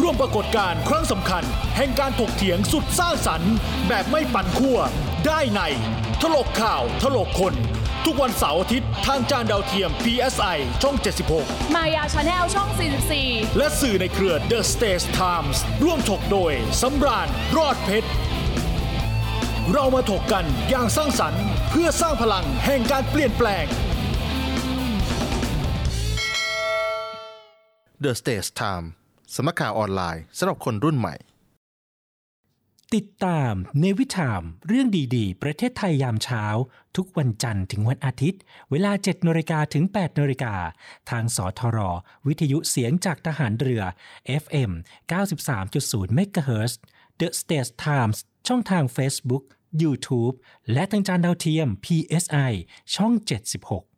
ร่วมปรากฏการณ์ครั้งสำคัญ แห่งการถกเถียงสุดสร้างสรรค์ แบบไม่ปั่นขั้วได้ใน ถลกข่าว ถลกคน ทุกวันเสาร์อาทิตย์ ทางจานดาวเทียม PSI ช่อง 76 มายาชาแนลช่อง 44 และสื่อในเครือ The Stage Times ร่วมถกโดยสำราญรอดเพชร เรามาถกกันอย่างสร้างสรรค์ เพื่อสร้างพลังแห่งการเปลี่ยนแปลง The Stage Time สำนักข่าวออนไลน์สำหรับคนรุ่นใหม่ ติดตามเนวิทามเรื่องดีๆ ประเทศไทยยามเช้า ทุกวันจันทร์ถึงวันอาทิตย์ เวลา7นาฬิกาถึง8นาฬิกาทางสทร วิทยุเสียงจากทหารเรือ FM 93.0 MHz The States Times ช่องทาง Facebook YouTube และทางจานดาวเทียม PSI ช่อง 76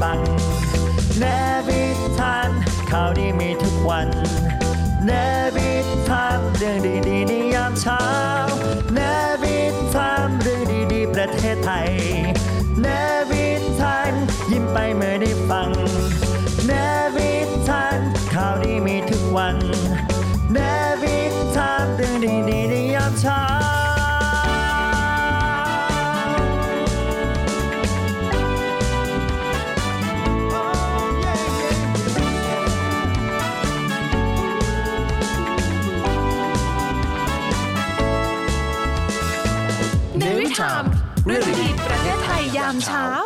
ฟังแนวิทานข่าวดีมีทุกวันแนวิทามเรื่องดีๆในยามเช้าแนวิทามเรื่องดีๆ ประเทศไทยแนวิทานยิ้มไปเมื่อได้ฟังแนวิทานข่าวดีมีทุกวันแนวิทา Time